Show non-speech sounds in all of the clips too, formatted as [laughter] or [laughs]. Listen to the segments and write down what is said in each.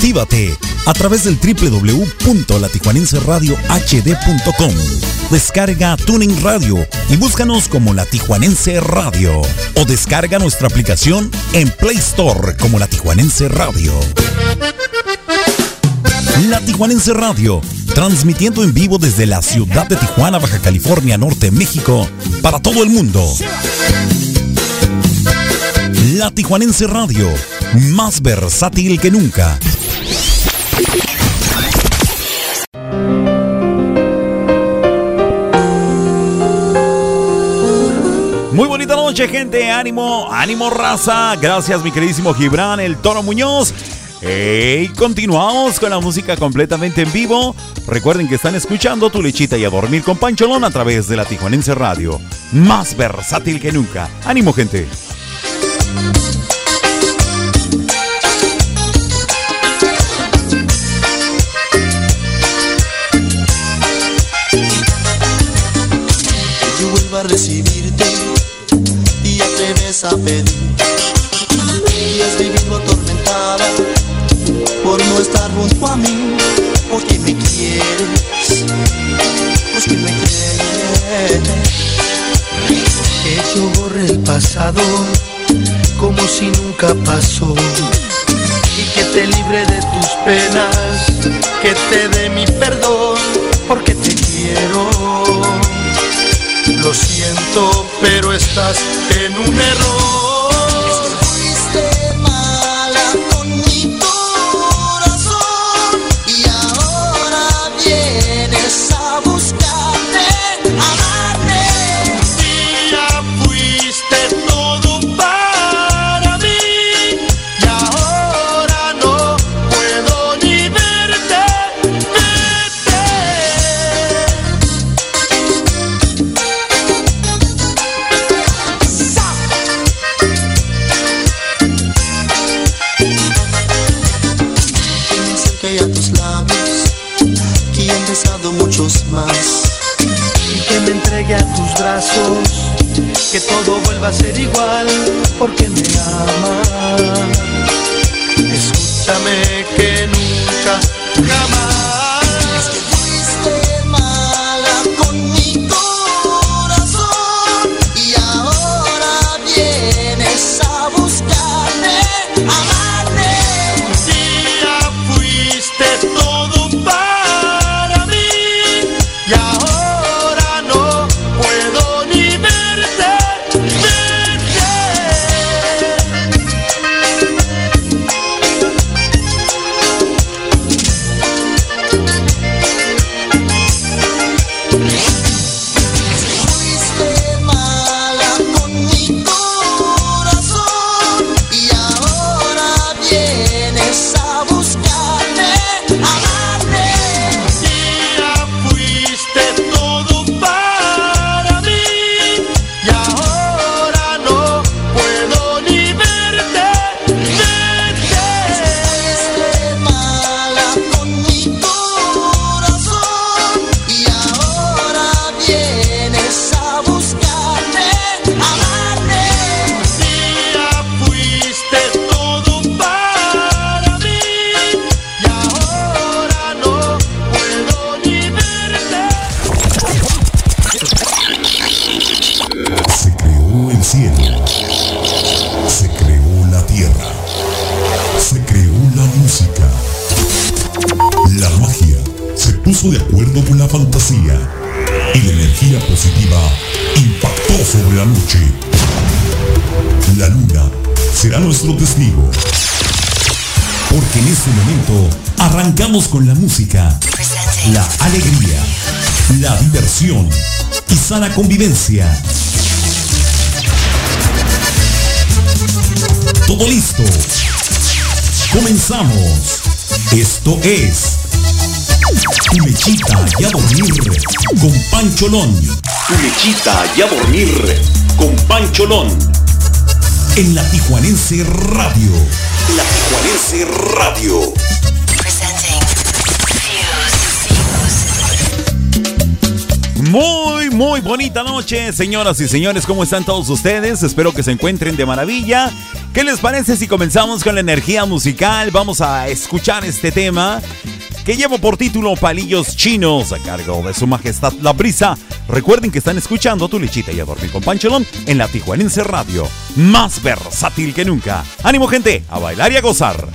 Actívate a través del www.latijuanenseradiohd.com. Descarga Tuning Radio y búscanos como La Tijuanense Radio. O descarga nuestra aplicación en Play Store como La Tijuanense Radio. La Tijuanense Radio, transmitiendo en vivo desde la ciudad de Tijuana, Baja California, Norte, México, para todo el mundo. La Tijuanense Radio, más versátil que nunca. Gente. Ánimo, ánimo, raza. Gracias, mi queridísimo Gibran, el Toro Muñoz. Y continuamos con la música completamente en vivo. Recuerden que están escuchando Tu Lechita y a Dormir con Pancholón a través de la Tijuanense Radio. Más versátil que nunca. Ánimo, gente. Te ves a pedir. Y has vivido atormentada por no estar junto a mí, porque me quieres, pues que me quieres. Que yo borre el pasado como si nunca pasó y que te libre de tus penas, que te dé mi perdón, porque te quiero. Lo siento, pero estás en un error. Ser igual, Todo listo. Comenzamos. Esto es Tu lechita y a dormir con Pancholón. Tu lechita y a dormir con Pancholón. En la Tijuanense Radio. La Tijuanense Radio. Muy, muy bonita noche, señoras y señores. ¿Cómo están todos ustedes? Espero que se encuentren de maravilla. ¿Qué les parece si comenzamos con la energía musical? Vamos a escuchar este tema que llevo por título Palillos Chinos a cargo de su majestad La Brisa. Recuerden que están escuchando Tu Lechita y a Dormir con Pancholón en la Tijuanense Radio, más versátil que nunca. Ánimo gente, a bailar y a gozar.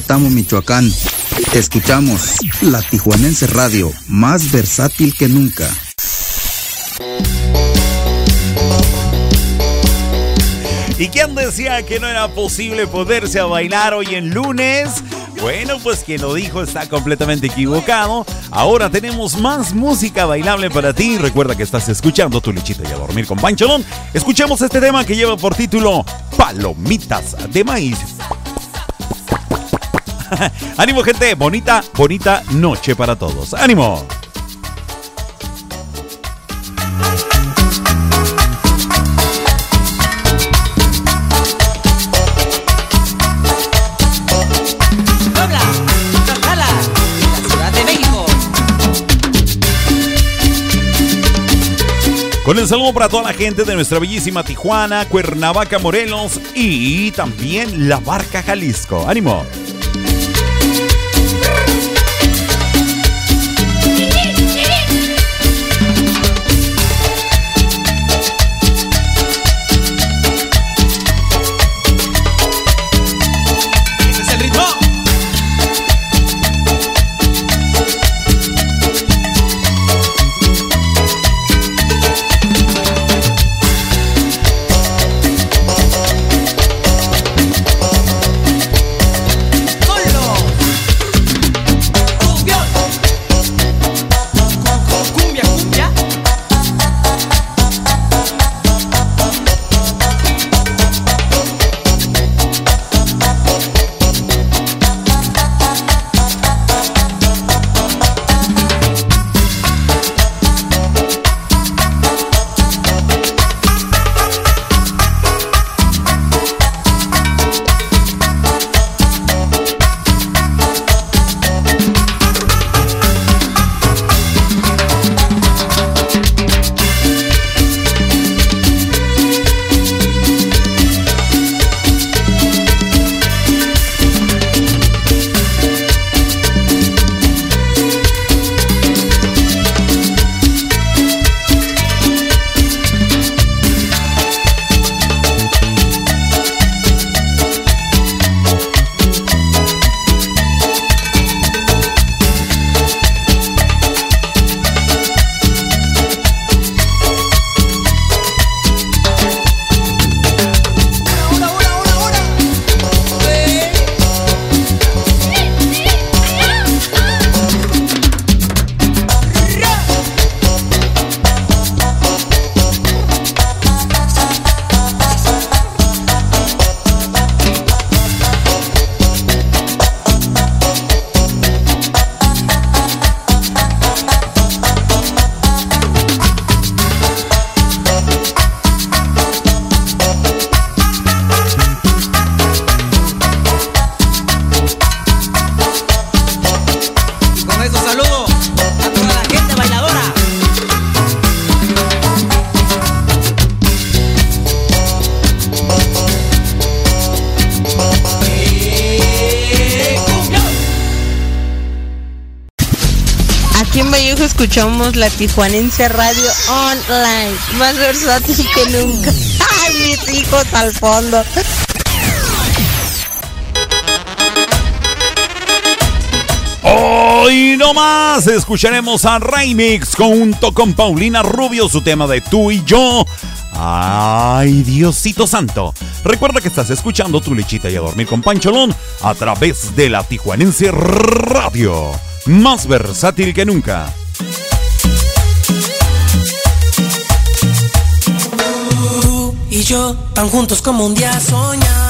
Huetamo, Michoacán. Escuchamos la Tijuanense Radio, más versátil que nunca. ¿Y quién decía que no era posible poderse a bailar hoy en lunes? Bueno, pues quien lo dijo está completamente equivocado. Ahora tenemos más música bailable para ti. Recuerda que estás escuchando tu lechita y a dormir con Pancholón. Escuchemos este tema que lleva por título Palomitas de maíz. [laughs] Ánimo, gente. Bonita, bonita noche para todos. Ánimo. Con el saludo para toda la gente de nuestra bellísima Tijuana, Cuernavaca, Morelos y también La Barca, Jalisco. ¡Ánimo! La Tijuanense Radio Online, más versátil que nunca. [laughs] ¡Ay, mis hijos al fondo! Hoy no más escucharemos a Remix junto con Paulina Rubio su tema de tú y yo. Ay, Diosito Santo. Recuerda que estás escuchando tu lechita y a dormir con Pancholón a través de la Tijuanense Radio. Más versátil que nunca. Y yo tan juntos como un día soñamos.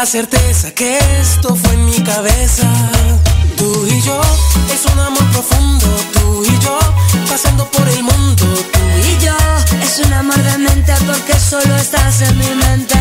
la certeza que esto fue en mi cabeza. Tú y yo, es un amor profundo. Tú y yo, pasando por el mundo. Tú Y yo, es un amor de mente porque solo estás en mi mente.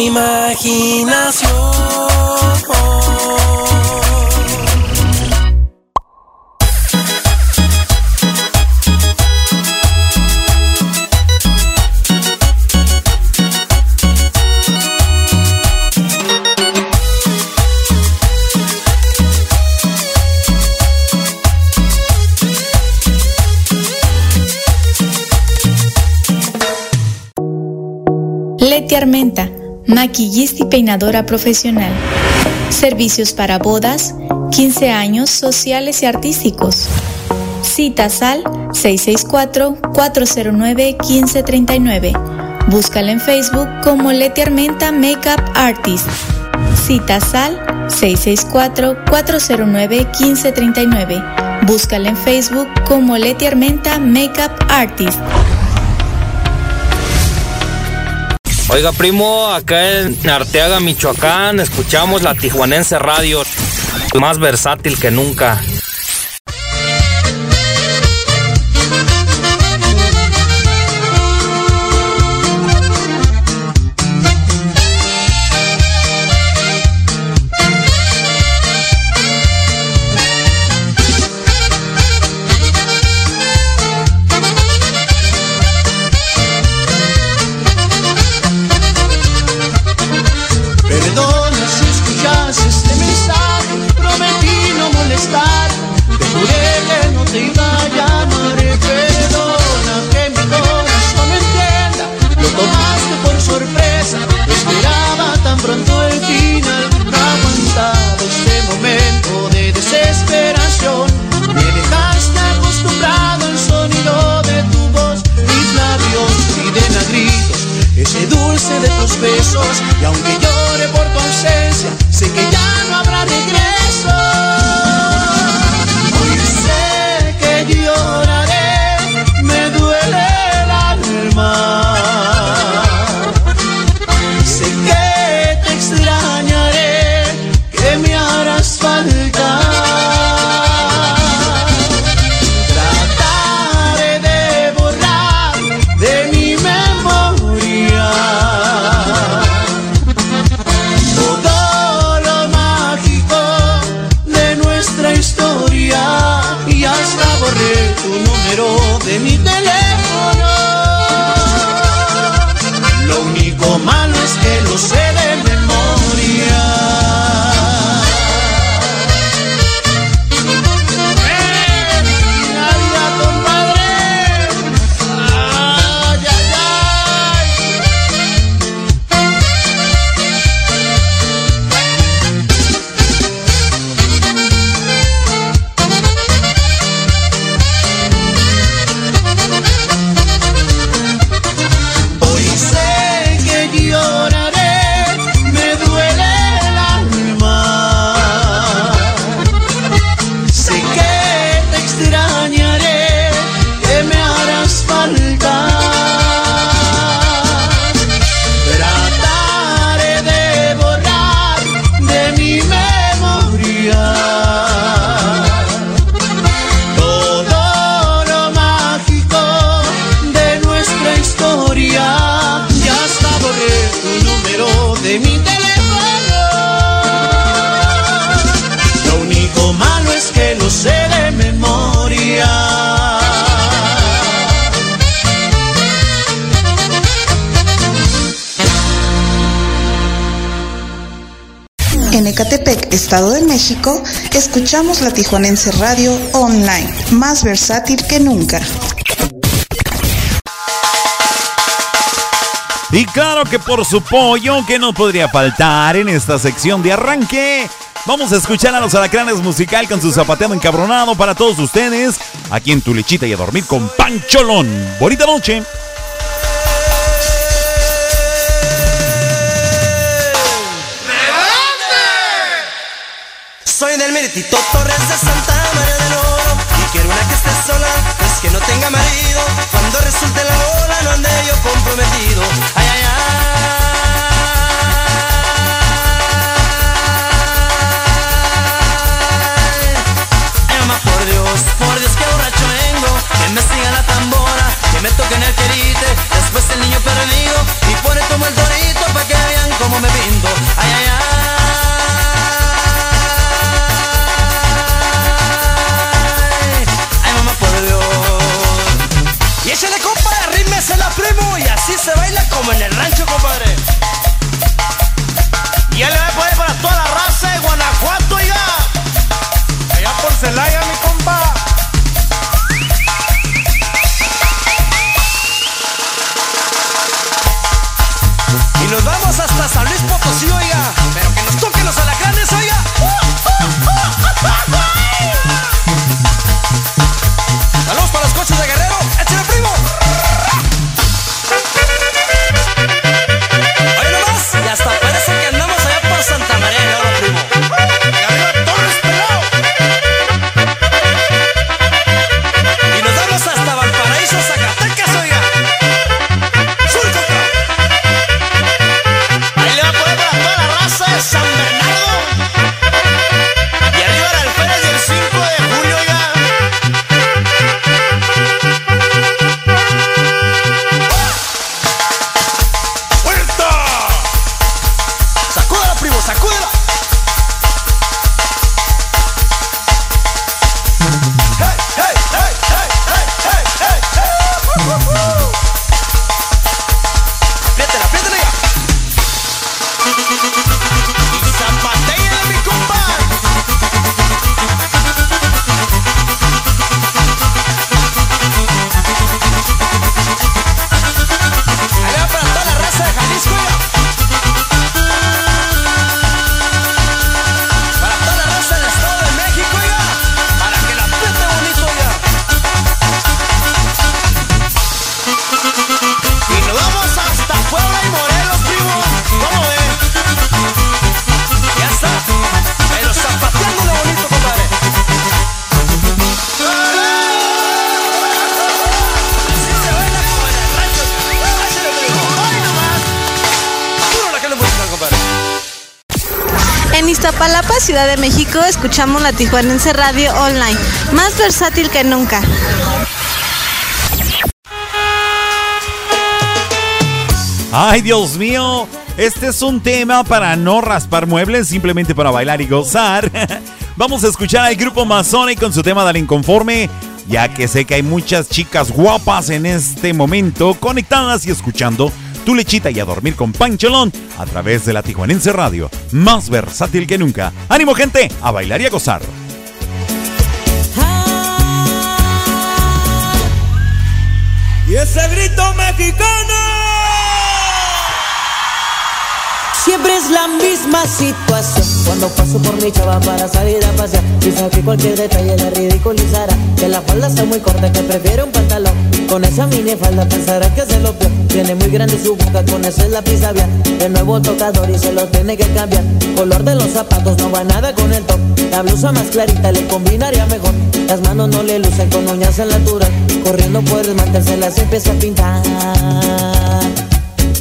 Mi imaginación. Maquillista y peinadora profesional. Servicios para bodas, 15 años sociales y artísticos. Citas al 664-409-1539. Búscala en Facebook como Leti Armenta Makeup Artist. Citas al 664-409-1539. Búscala en Facebook como Leti Armenta Makeup Artist. Oiga, primo, acá en Arteaga, Michoacán, escuchamos la Tijuanense Radio, más versátil que nunca. Escuchamos la Tijuanense Radio Online, más versátil que nunca. Y claro que por su pollo, que no podría faltar en esta sección de arranque. Vamos a escuchar a los alacranes musical con su zapateado encabronado para todos ustedes. Aquí en tu lechita y a dormir con Pancholón. Bonita noche. Del Meritito Torres de Santa María del Oro. Y quiero una que esté sola, pues que no tenga marido. Cuando resulte la bola no ande yo comprometido. Ay, ay, ay. Ay, por Dios, por Dios que borracho vengo. Que me siga la tambora, que me toquen el querite. Después el niño perdido y pone como el torito Pa' que vean cómo me pinto ay, ay Ay, así se baila como en el rancho, compadre. Escuchamos la Tijuanense Radio Online, más versátil que nunca. Ay, Dios mío. Este es un tema para no raspar muebles, simplemente para bailar y gozar. [laughs] Vamos a escuchar al grupo Mazone con su tema del inconforme, ya que sé que hay muchas chicas guapas en este momento conectadas y escuchando tu lechita y a dormir con Pancholón a través de la Tijuanense Radio, más versátil que nunca. ¡Ánimo, gente! A bailar y a gozar. Y ese grito mexicano. Siempre es la misma situación. Cuando paso por mi chava para salir a pasear Quizá que cualquier detalle la ridiculizará. Que la falda está muy corta, que prefiere un pantalón. Con esa mini falda pensará que se lo peor Tiene muy grande su boca, con ese lápiz labial El nuevo tocador y se lo tiene que cambiar. Color de los zapatos no va nada con el top. La blusa más clarita le combinaría mejor. Las manos no le lucen con uñas en natural Corriendo por el mantel se las empieza a pintar.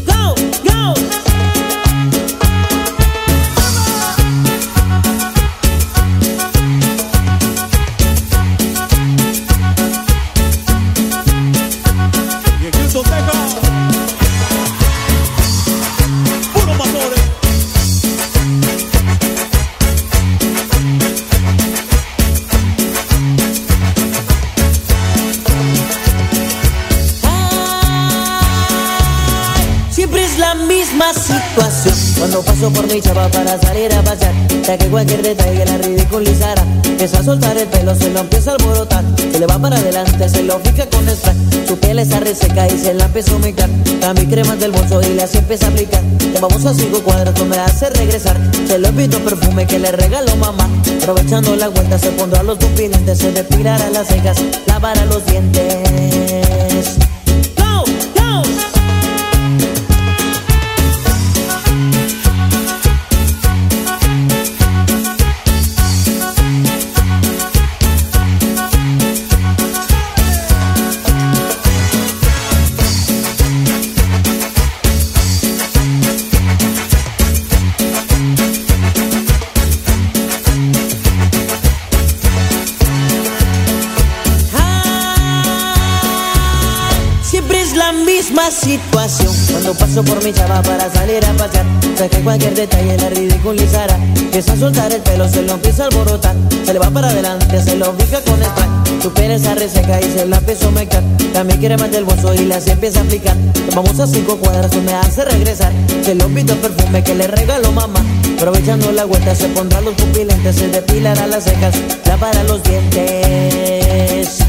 Go, go Cuando paso por mi chava para salir a pasear. Ya que cualquier detalle la ridiculizará. Empieza a soltar el pelo, se lo empieza a alborotar. Se le va para adelante, se lo fija con spray. Su piel está reseca y se la empieza a humectar. Mi crema del bolso y le así empieza a aplicar. Te vamos a cinco cuadras, tú me hace regresar. Se lo invito perfume que le regaló mamá. Aprovechando la vuelta se pondrá los pupilentes Se depilará las cejas, lavará los dientes situación. Cuando paso por mi chava para salir a pasear Sé que cualquier detalle la ridiculizará. Empieza a soltar el pelo, se lo empieza a alborotar. Se le va para adelante, se lo fija con spray Su piel reseca y se la empieza a mecar También quiere más del bolso y la se empieza a aplicar. Vamos a cinco cuadras, me hace regresar. Se lo invito perfume que le regaló mamá. Aprovechando la vuelta se pondrá los pupilentes Se depilará las cejas, para los dientes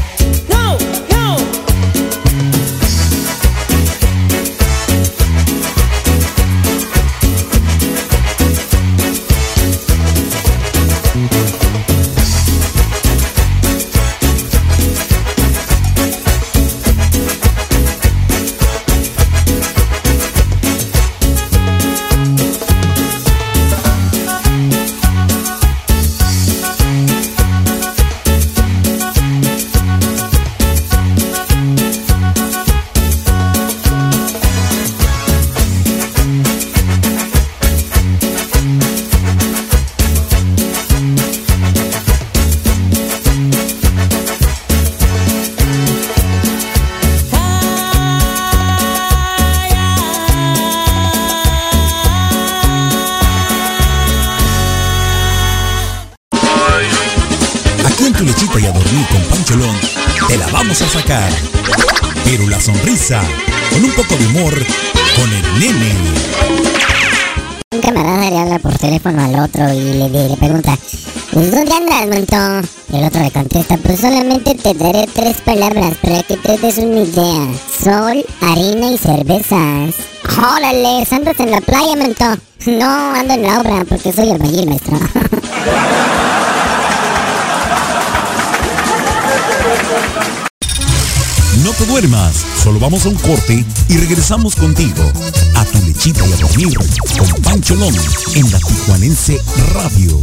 solamente te daré tres palabras para que te des una idea. Sol, harina y cervezas. Órale, ¿andas en la playa, montón? No, ando en la obra porque soy el albañil, maestro. [laughs] No te duermas, solo vamos a un corte y regresamos contigo a tu lechita y a dormir con Pancho Lón en la Tijuanense Radio.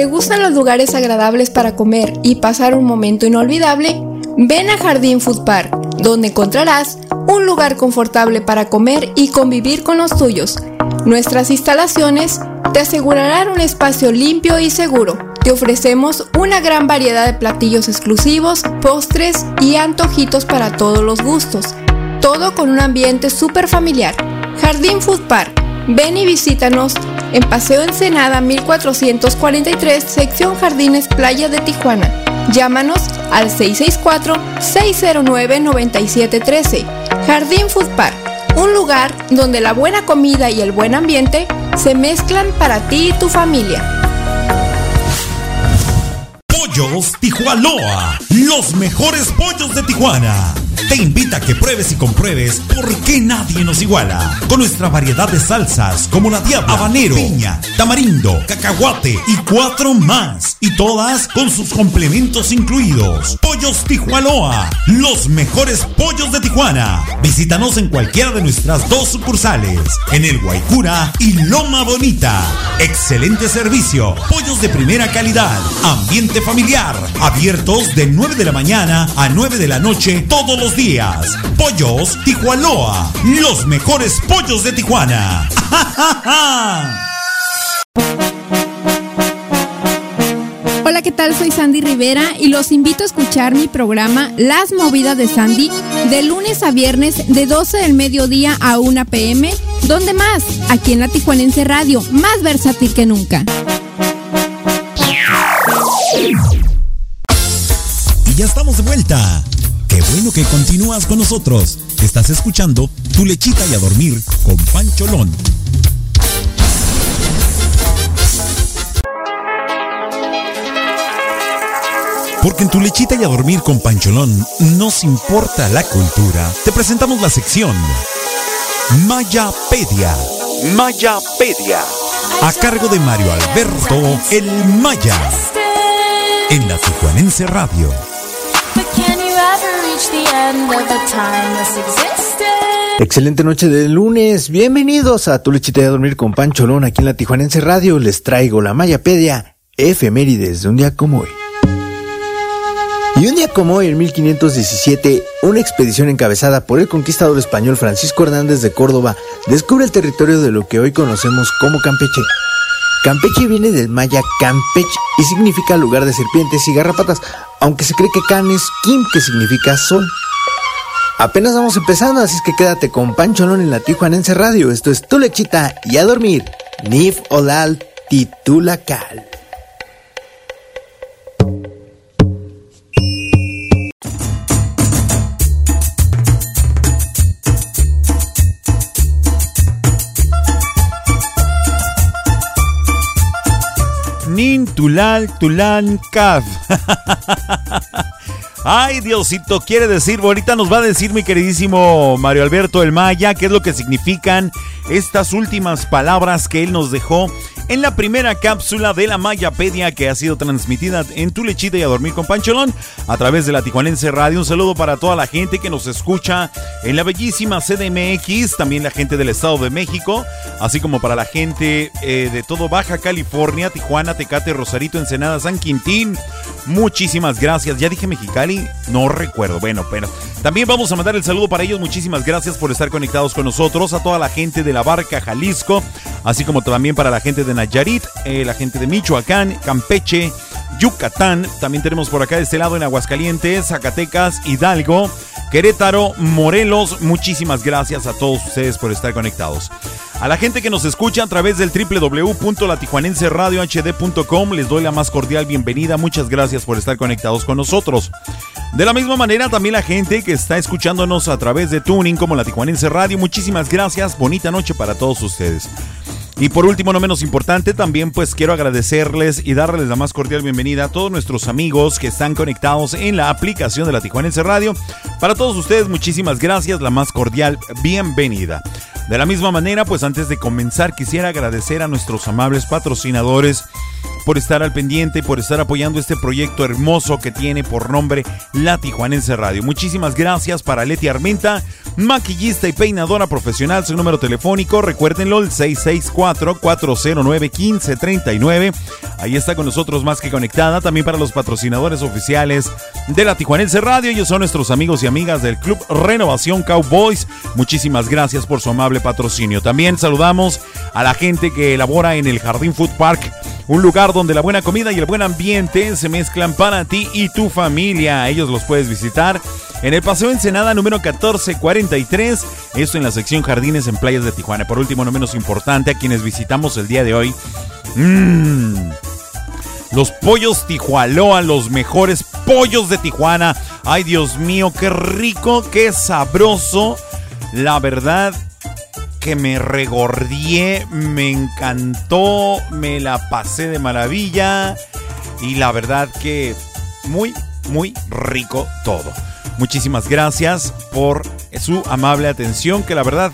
¿Te gustan los lugares agradables para comer y pasar un momento inolvidable? Ven a Jardín Food Park, donde encontrarás un lugar confortable para comer y convivir con los tuyos. Nuestras instalaciones te asegurarán un espacio limpio y seguro te ofrecemos una gran variedad de platillos exclusivos, postres y antojitos para todos los gustos. Todo con un ambiente súper familiar. Jardín Food Park. Ven y visítanos en Paseo Ensenada 1443, sección Jardines Playa de Tijuana. Llámanos al 664-609-9713. Jardín Food Park, un lugar donde la buena comida y el buen ambiente se mezclan para ti y tu familia. Pollos Tijuanoa, los mejores pollos de Tijuana. Te invita a que pruebes y compruebes por qué nadie nos iguala. Con nuestra variedad de salsas como la diabla, habanero, piña, tamarindo, cacahuate y cuatro más. Y todas con sus complementos incluidos. Pollos Tijuanoa, los mejores pollos de Tijuana. Visítanos en cualquiera de nuestras dos sucursales, en el Guaycura y Loma Bonita. Excelente servicio, pollos de primera calidad, ambiente familiar, abiertos de 9 de la mañana a 9 de la noche todos los días. Pollos Tijuanoa, los mejores pollos de Tijuana. [laughs] Hola, ¿qué tal? Soy Sandy Rivera y los invito a escuchar mi programa Las Movidas de Sandy de lunes a viernes de 12 del mediodía a 1 pm. ¿Dónde más? Aquí en la Tijuanense Radio, más versátil que nunca. Y ya estamos de vuelta Qué bueno que continúas con nosotros. Estás escuchando Tu lechita y a dormir con Pancholón. Porque en Tu lechita y a dormir con Pancholón nos importa la cultura. Te presentamos la sección Mayapedia. Mayapedia. A cargo de Mario Alberto El Maya. En la Tijuanense Radio. Excelente noche de lunes, bienvenidos a Tu Lechita Dormir con Pancholón aquí en la Tijuanense Radio, les traigo la Mayapedia, efemérides de un día como hoy. Y un día como hoy, en 1517, una expedición encabezada por el conquistador español Francisco Hernández de Córdoba descubre el territorio de lo que hoy conocemos como Campeche. Campeche viene del maya Campech y significa lugar de serpientes y garrapatas, aunque se cree que Can es Kim, que significa sol. Apenas vamos empezando, así es que quédate con Pancholón en la Tijuanense Radio. Esto es Tu Lechita y a dormir. Nif Olal Titulacal. Tulal Tulan Kav. [laughs] Ay, Diosito, quiere decir, ahorita nos va a decir mi queridísimo Mario Alberto El Maya qué es lo que significan estas últimas palabras que él nos dejó en la primera cápsula de la Mayapedia que ha sido transmitida en Tu Lechita y a Dormir con Pancholón a través de la Tijuanense Radio. Un saludo para toda la gente que nos escucha en la bellísima CDMX, también la gente del Estado de México, así como para la gente eh, de todo Baja California, Tijuana, Tecate, Rosarito, Ensenada, San Quintín. Muchísimas gracias. Ya dije Mexicali, no recuerdo. Bueno, pero también vamos a mandar el saludo para ellos. Muchísimas gracias por estar conectados con nosotros, a toda la gente de la Barca, Jalisco, así como también para la gente de Nayarit, eh, la gente de Michoacán, Campeche, Yucatán. También tenemos por acá de este lado en Aguascalientes, Zacatecas, Hidalgo, Querétaro, Morelos. Muchísimas gracias a todos ustedes por estar conectados. A la gente que nos escucha a través del www.latijuanenseradiohd.com les doy la más cordial bienvenida. Muchas gracias por estar conectados con nosotros. De la misma manera, también la gente que está escuchándonos a través de Tuning como la Tijuanense Radio. Muchísimas gracias. Bonita noche para todos ustedes. Y por último, no menos importante, también pues quiero agradecerles y darles la más cordial bienvenida a todos nuestros amigos que están conectados en la aplicación de la Tijuanense Radio. Para todos ustedes, muchísimas gracias, la más cordial bienvenida. De la misma manera, pues antes de comenzar, quisiera agradecer a nuestros amables patrocinadores por estar al pendiente, por estar apoyando este proyecto hermoso que tiene por nombre La Tijuanense Radio. Muchísimas gracias para Leti Armenta, maquillista y peinadora profesional. Su número telefónico, recuérdenlo, el 664-409-1539. Ahí está con nosotros más que conectada. También para los patrocinadores oficiales de La Tijuanense Radio. Ellos son nuestros amigos y amigas del Club Renovación Cowboys. Muchísimas gracias por su amable patrocinio. También saludamos a la gente que elabora en el Jardín Food Park un lugar donde la buena comida y el buen ambiente se mezclan para ti y tu familia. Ellos los puedes visitar en el Paseo Ensenada número 1443, esto en la sección Jardines en Playas de Tijuana. Por último, no menos importante, a quienes visitamos el día de hoy. Mmm, los pollos Tijualoa, los mejores pollos de Tijuana. Ay, Dios mío, qué rico, qué sabroso. La verdad, que me regordié, me encantó, me la pasé de maravilla y la verdad que muy, muy rico todo. Muchísimas gracias por su amable atención, que la verdad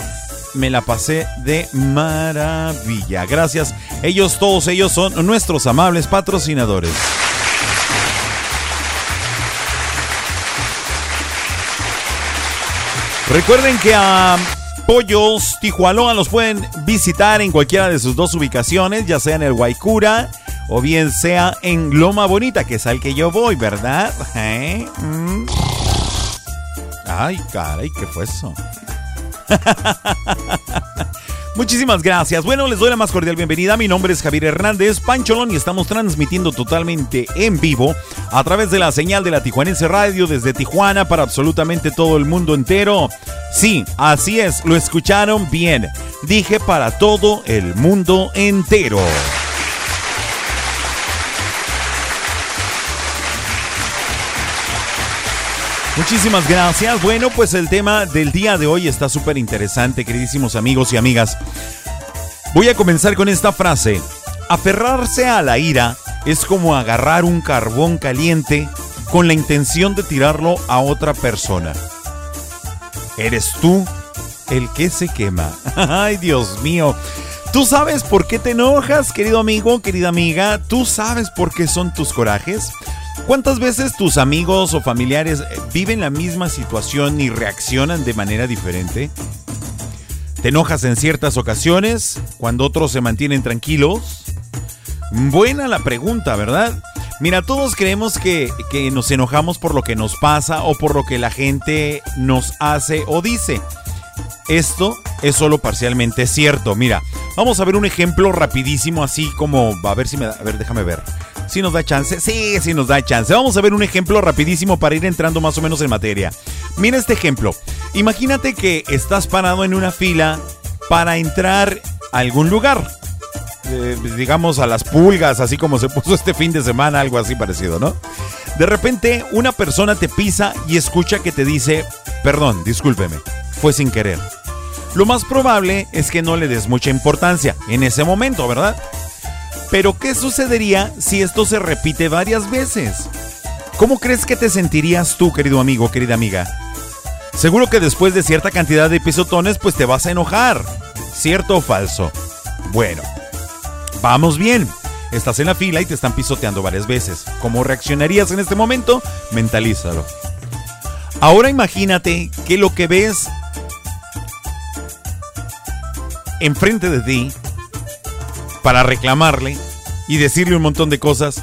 me la pasé de maravilla. Gracias. Ellos, todos ellos son nuestros amables patrocinadores. Recuerden que a Pollos Tijualoa los pueden visitar en cualquiera de sus dos ubicaciones, ya sea en el Guaycura o bien sea en Loma Bonita, que es al que yo voy, ¿verdad? [laughs] ¿Eh? Mm. Ay, caray, ¿qué fue eso? [laughs] Muchísimas gracias. Bueno, les doy la más cordial bienvenida. Mi nombre es Javier Hernández Pancholón y estamos transmitiendo totalmente en vivo a través de la señal de la Tijuanense Radio desde Tijuana para absolutamente todo el mundo entero. Sí, así es, lo escucharon bien. Dije para todo el mundo entero. Muchísimas gracias. Bueno, pues el tema del día de hoy está súper interesante, queridísimos amigos y amigas. Voy a comenzar con esta frase. Aferrarse a la ira es como agarrar un carbón caliente con la intención de tirarlo a otra persona. Eres tú el que se quema. [laughs] Ay, Dios mío. ¿Tú sabes por qué te enojas, querido amigo, querida amiga? ¿Tú sabes por qué son tus corajes? ¿Cuántas veces tus amigos o familiares eh, viven la misma situación y reaccionan de manera diferente? ¿Te enojas en ciertas ocasiones cuando otros se mantienen tranquilos? Buena la pregunta, ¿verdad? Mira, todos creemos que, que, nos enojamos por lo que nos pasa o por lo que la gente nos hace o dice. Esto es solo parcialmente cierto. Mira, vamos a ver un ejemplo rapidísimo así como... A ver si me... A ver, déjame ver. Si nos da chance. Sí, sí nos da chance. Vamos a ver un ejemplo rapidísimo para ir entrando más o menos en materia. Mira este ejemplo. Imagínate que estás parado en una fila para entrar a algún lugar. Eh, digamos a las pulgas, así como se [laughs] puso este fin de semana, algo así parecido, ¿no? De repente una persona te pisa y escucha que te dice, perdón, discúlpeme, fue sin querer. Lo más probable es que no le des mucha importancia en ese momento, ¿verdad? Pero ¿qué sucedería si esto se repite varias veces? ¿Cómo crees que te sentirías tú, querido amigo, querida amiga? Seguro que después de cierta cantidad de pisotones, pues te vas a enojar. ¿Cierto o falso? Bueno, vamos bien. Estás en la fila y te están pisoteando varias veces. ¿Cómo reaccionarías en este momento? Mentalízalo. Ahora imagínate que lo que ves enfrente de ti para reclamarle y decirle un montón de cosas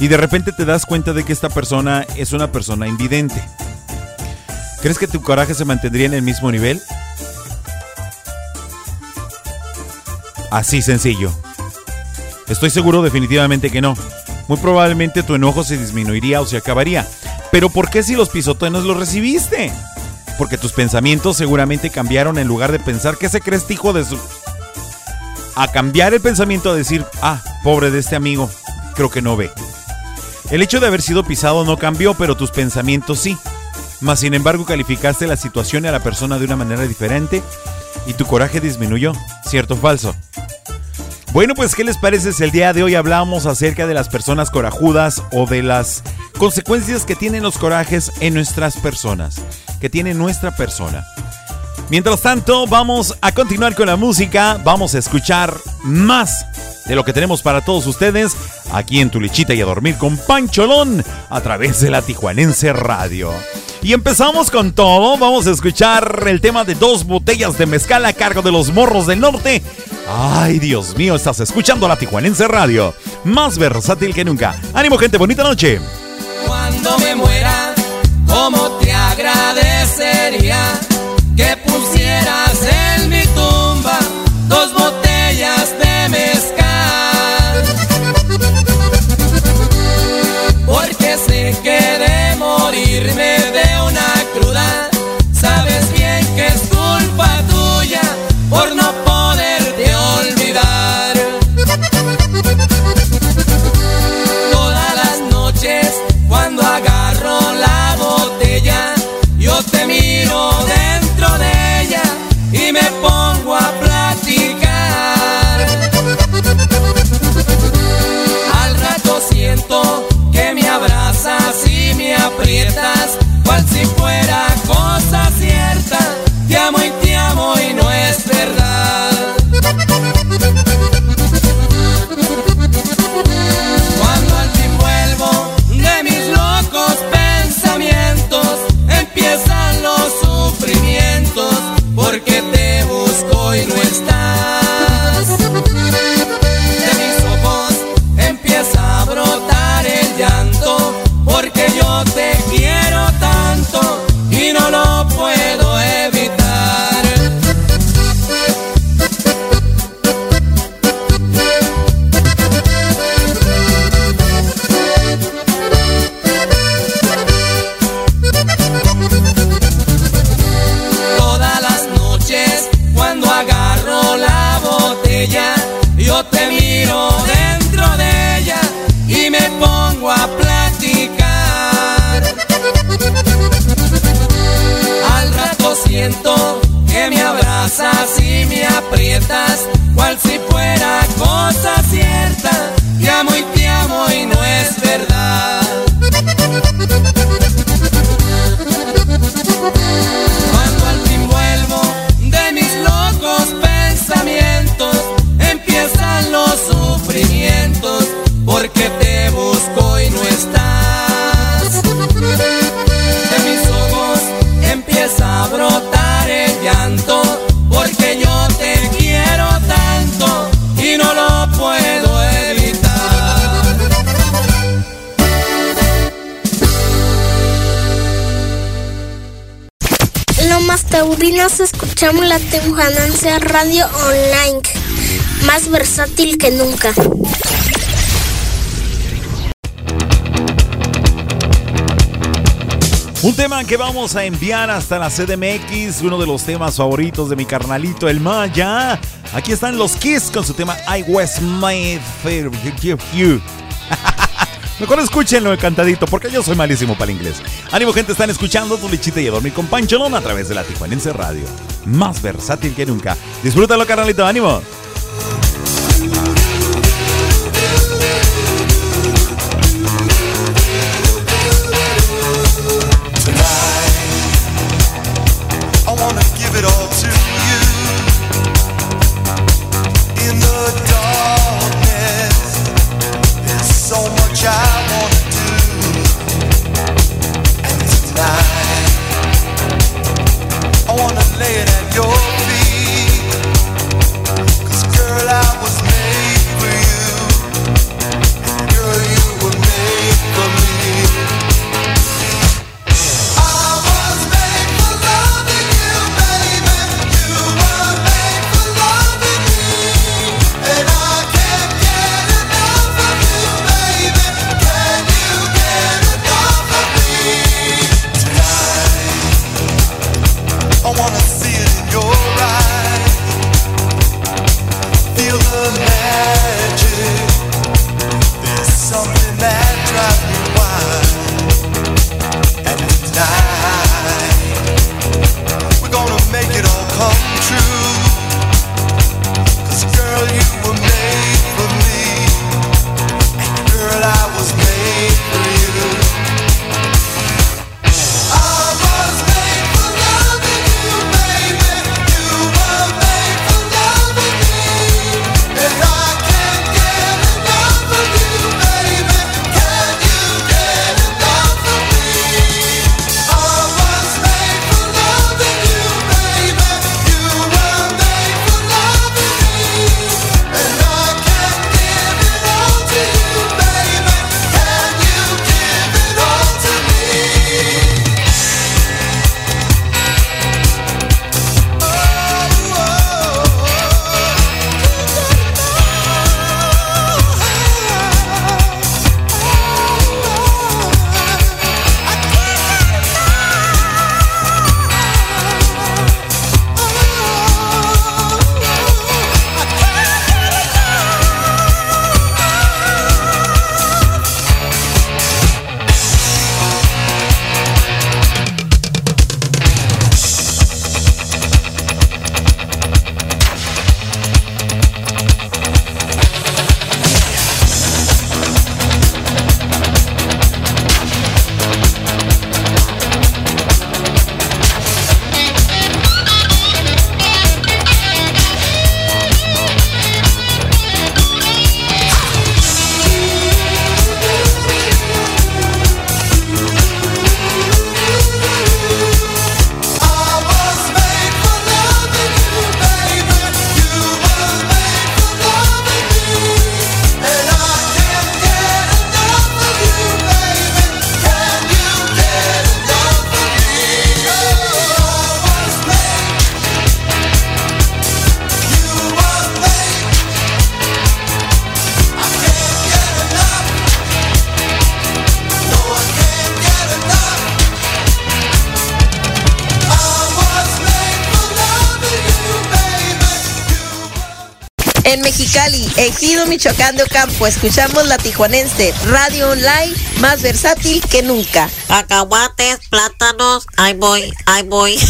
y de repente te das cuenta de que esta persona es una persona invidente. ¿Crees que tu coraje se mantendría en el mismo nivel? Así sencillo. Estoy seguro definitivamente que no. Muy probablemente tu enojo se disminuiría o se acabaría. Pero ¿por qué si los pisotones los recibiste? Porque tus pensamientos seguramente cambiaron en lugar de pensar que ese crees hijo de su a cambiar el pensamiento a decir, ah, pobre de este amigo, creo que no ve. El hecho de haber sido pisado no cambió, pero tus pensamientos sí. Mas sin embargo calificaste la situación y a la persona de una manera diferente y tu coraje disminuyó, ¿cierto o falso? Bueno, pues ¿qué les parece si el día de hoy hablamos acerca de las personas corajudas o de las consecuencias que tienen los corajes en nuestras personas, que tiene nuestra persona? Mientras tanto, vamos a continuar con la música, vamos a escuchar más de lo que tenemos para todos ustedes aquí en Tu Lichita y a Dormir con Pancholón a través de la Tijuanense Radio. Y empezamos con todo, vamos a escuchar el tema de dos botellas de mezcal a cargo de los morros del norte. Ay, Dios mío, estás escuchando la Tijuanense Radio, más versátil que nunca. Ánimo gente, bonita noche. Cuando me muera, ¿cómo te agradecería? nos escuchamos la Temujananza Radio Online, más versátil que nunca. Un tema que vamos a enviar hasta la CDMX, uno de los temas favoritos de mi carnalito el Maya. Aquí están los Kiss con su tema I Was Made for Mejor escúchenlo encantadito porque yo soy malísimo para el inglés. Ánimo, gente, están escuchando tu lechita y a dormir con Pancholón a través de la Tijuanense Radio. Más versátil que nunca. Disfrútalo, carnalito, ánimo. campo escuchamos la tijuanense, radio online más versátil que nunca. Acahuates, plátanos, ahí voy, ahí voy. [laughs]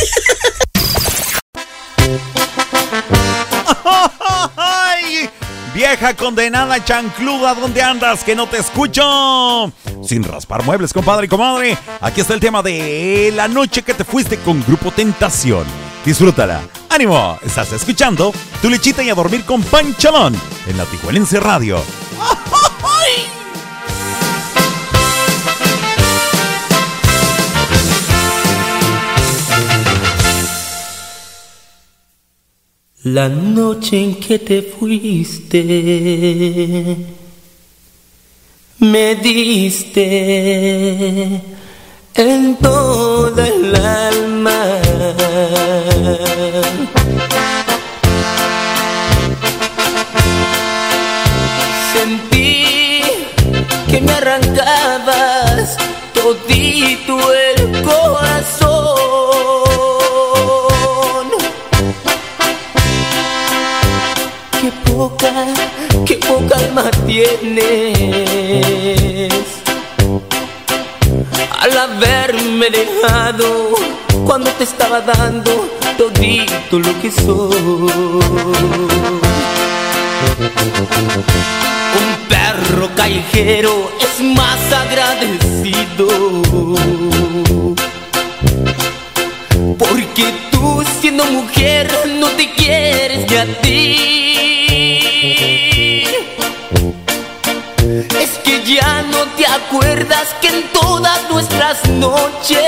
Vieja condenada chancluda, ¿dónde andas? Que no te escucho. Sin raspar muebles, compadre y comadre. Aquí está el tema de la noche que te fuiste con Grupo Tentación. Disfrútala. ¡Ánimo! Estás escuchando tu lechita y a dormir con Panchalón en la Tijuanense Radio. La noche en que te fuiste, me diste en toda el alma. Arrancabas todito el corazón. Qué poca, qué poca alma tienes al haberme dejado cuando te estaba dando todito lo que soy. Un perro callejero es más agradecido porque tú siendo mujer no te quieres ni a ti. Es que ya no te acuerdas que en todas nuestras noches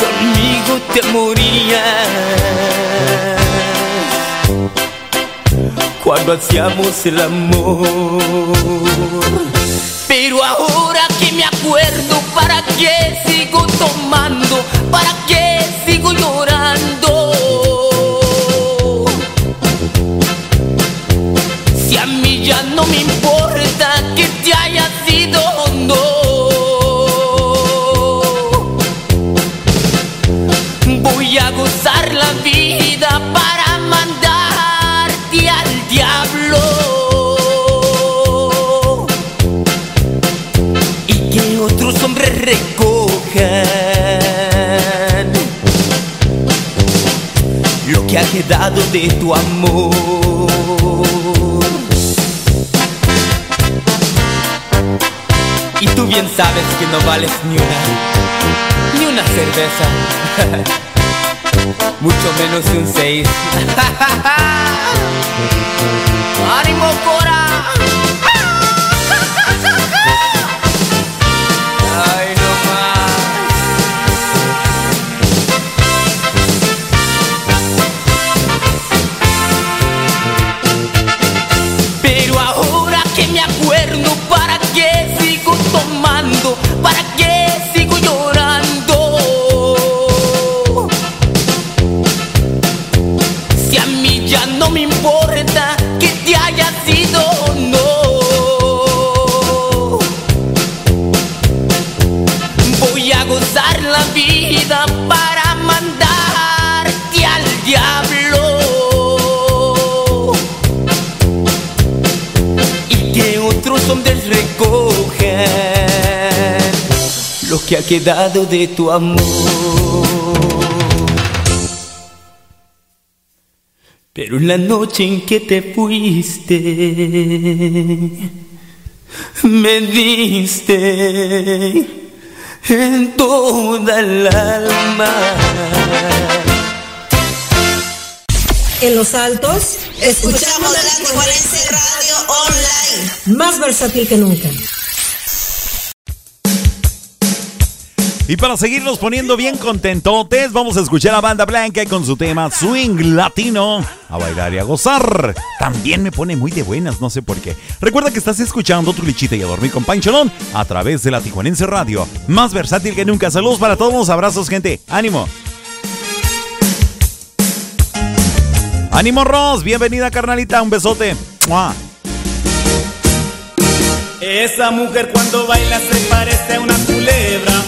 conmigo te morías cuando hacíamos el amor. Pero ahora que me acuerdo, ¿para qué sigo tomando? ¿Para qué que ha quedado de tu amor. Y tú bien sabes que no vales ni una, ni una cerveza. [laughs] Mucho menos un seis. [laughs] ¡Ánimo, Cora! Que ha quedado de tu amor. Pero en la noche en que te fuiste, me diste en toda el alma. En los altos, escuchamos la Radio Online. Más versátil que nunca. Y para seguirnos poniendo bien contentotes, vamos a escuchar a Banda Blanca con su tema Swing Latino. A bailar y a gozar. También me pone muy de buenas, no sé por qué. Recuerda que estás escuchando tu lichita y a dormir con Pancholón a través de la Tijuanense Radio. Más versátil que nunca. Saludos para todos, abrazos, gente. ¡Ánimo! ¡Ánimo, Ross! Bienvenida, carnalita. Un besote. Esa mujer cuando baila se parece a una culebra.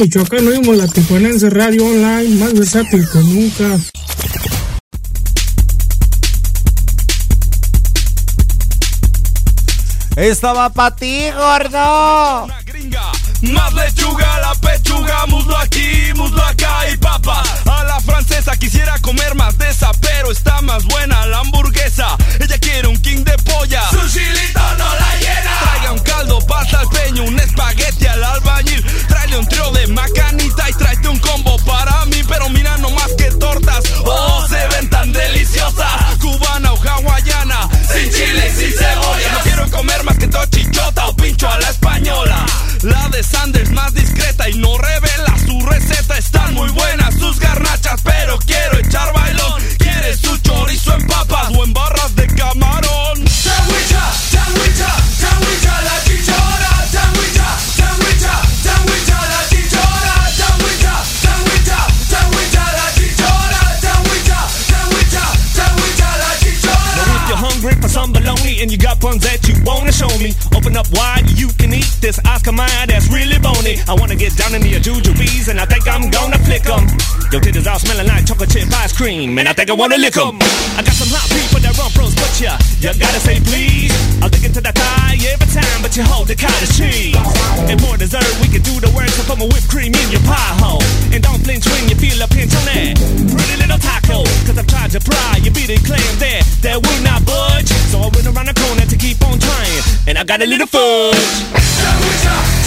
Michoacán oímos la Tijuanense Radio Online, más versátil que nunca. Esta va para ti, gordo. Más lechuga cream, and I think I wanna lick 'em. I got some hot people that run pros, but ya, you gotta say please. I'll dig into that thigh every time, but you hold the cottage cheese. And more dessert, we can do the work, to put my whipped cream in your pie hole. And don't flinch when you feel a pinch on that pretty little taco. Cause I've tried to pry, you be the claim there that will not budge. So I went around the corner to keep on trying, and I got a little fudge.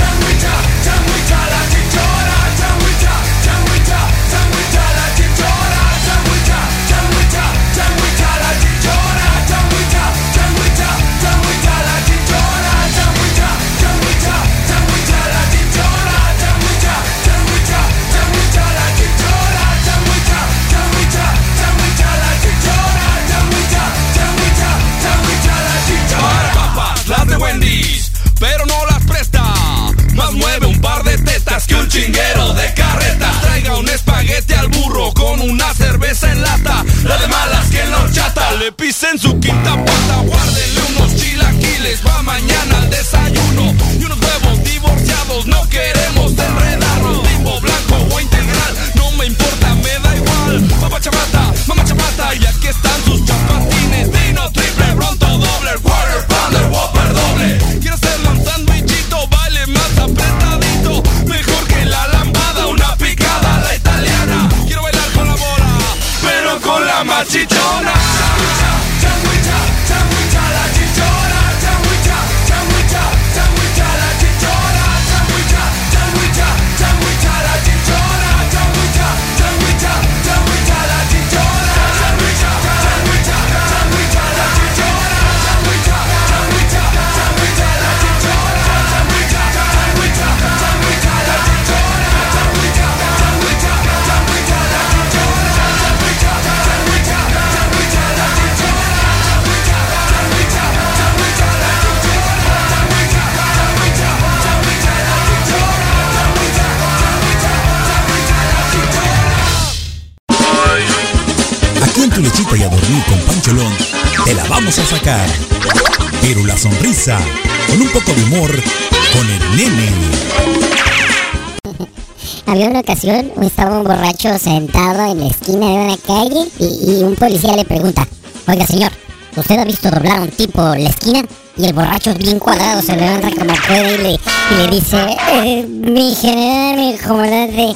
Lata, la de malas que no chata, le pisen su quinta pata, sacar. Pero la sonrisa, con un poco de humor, con el nene. Había una ocasión, estaba un borracho sentado en la esquina de una calle y, un policía le pregunta, oiga señor, ¿usted ha visto doblar a un tipo la esquina? Y el borracho bien cuadrado se levanta como puede y le, y le dice, "Eh, mi general, mi comandante,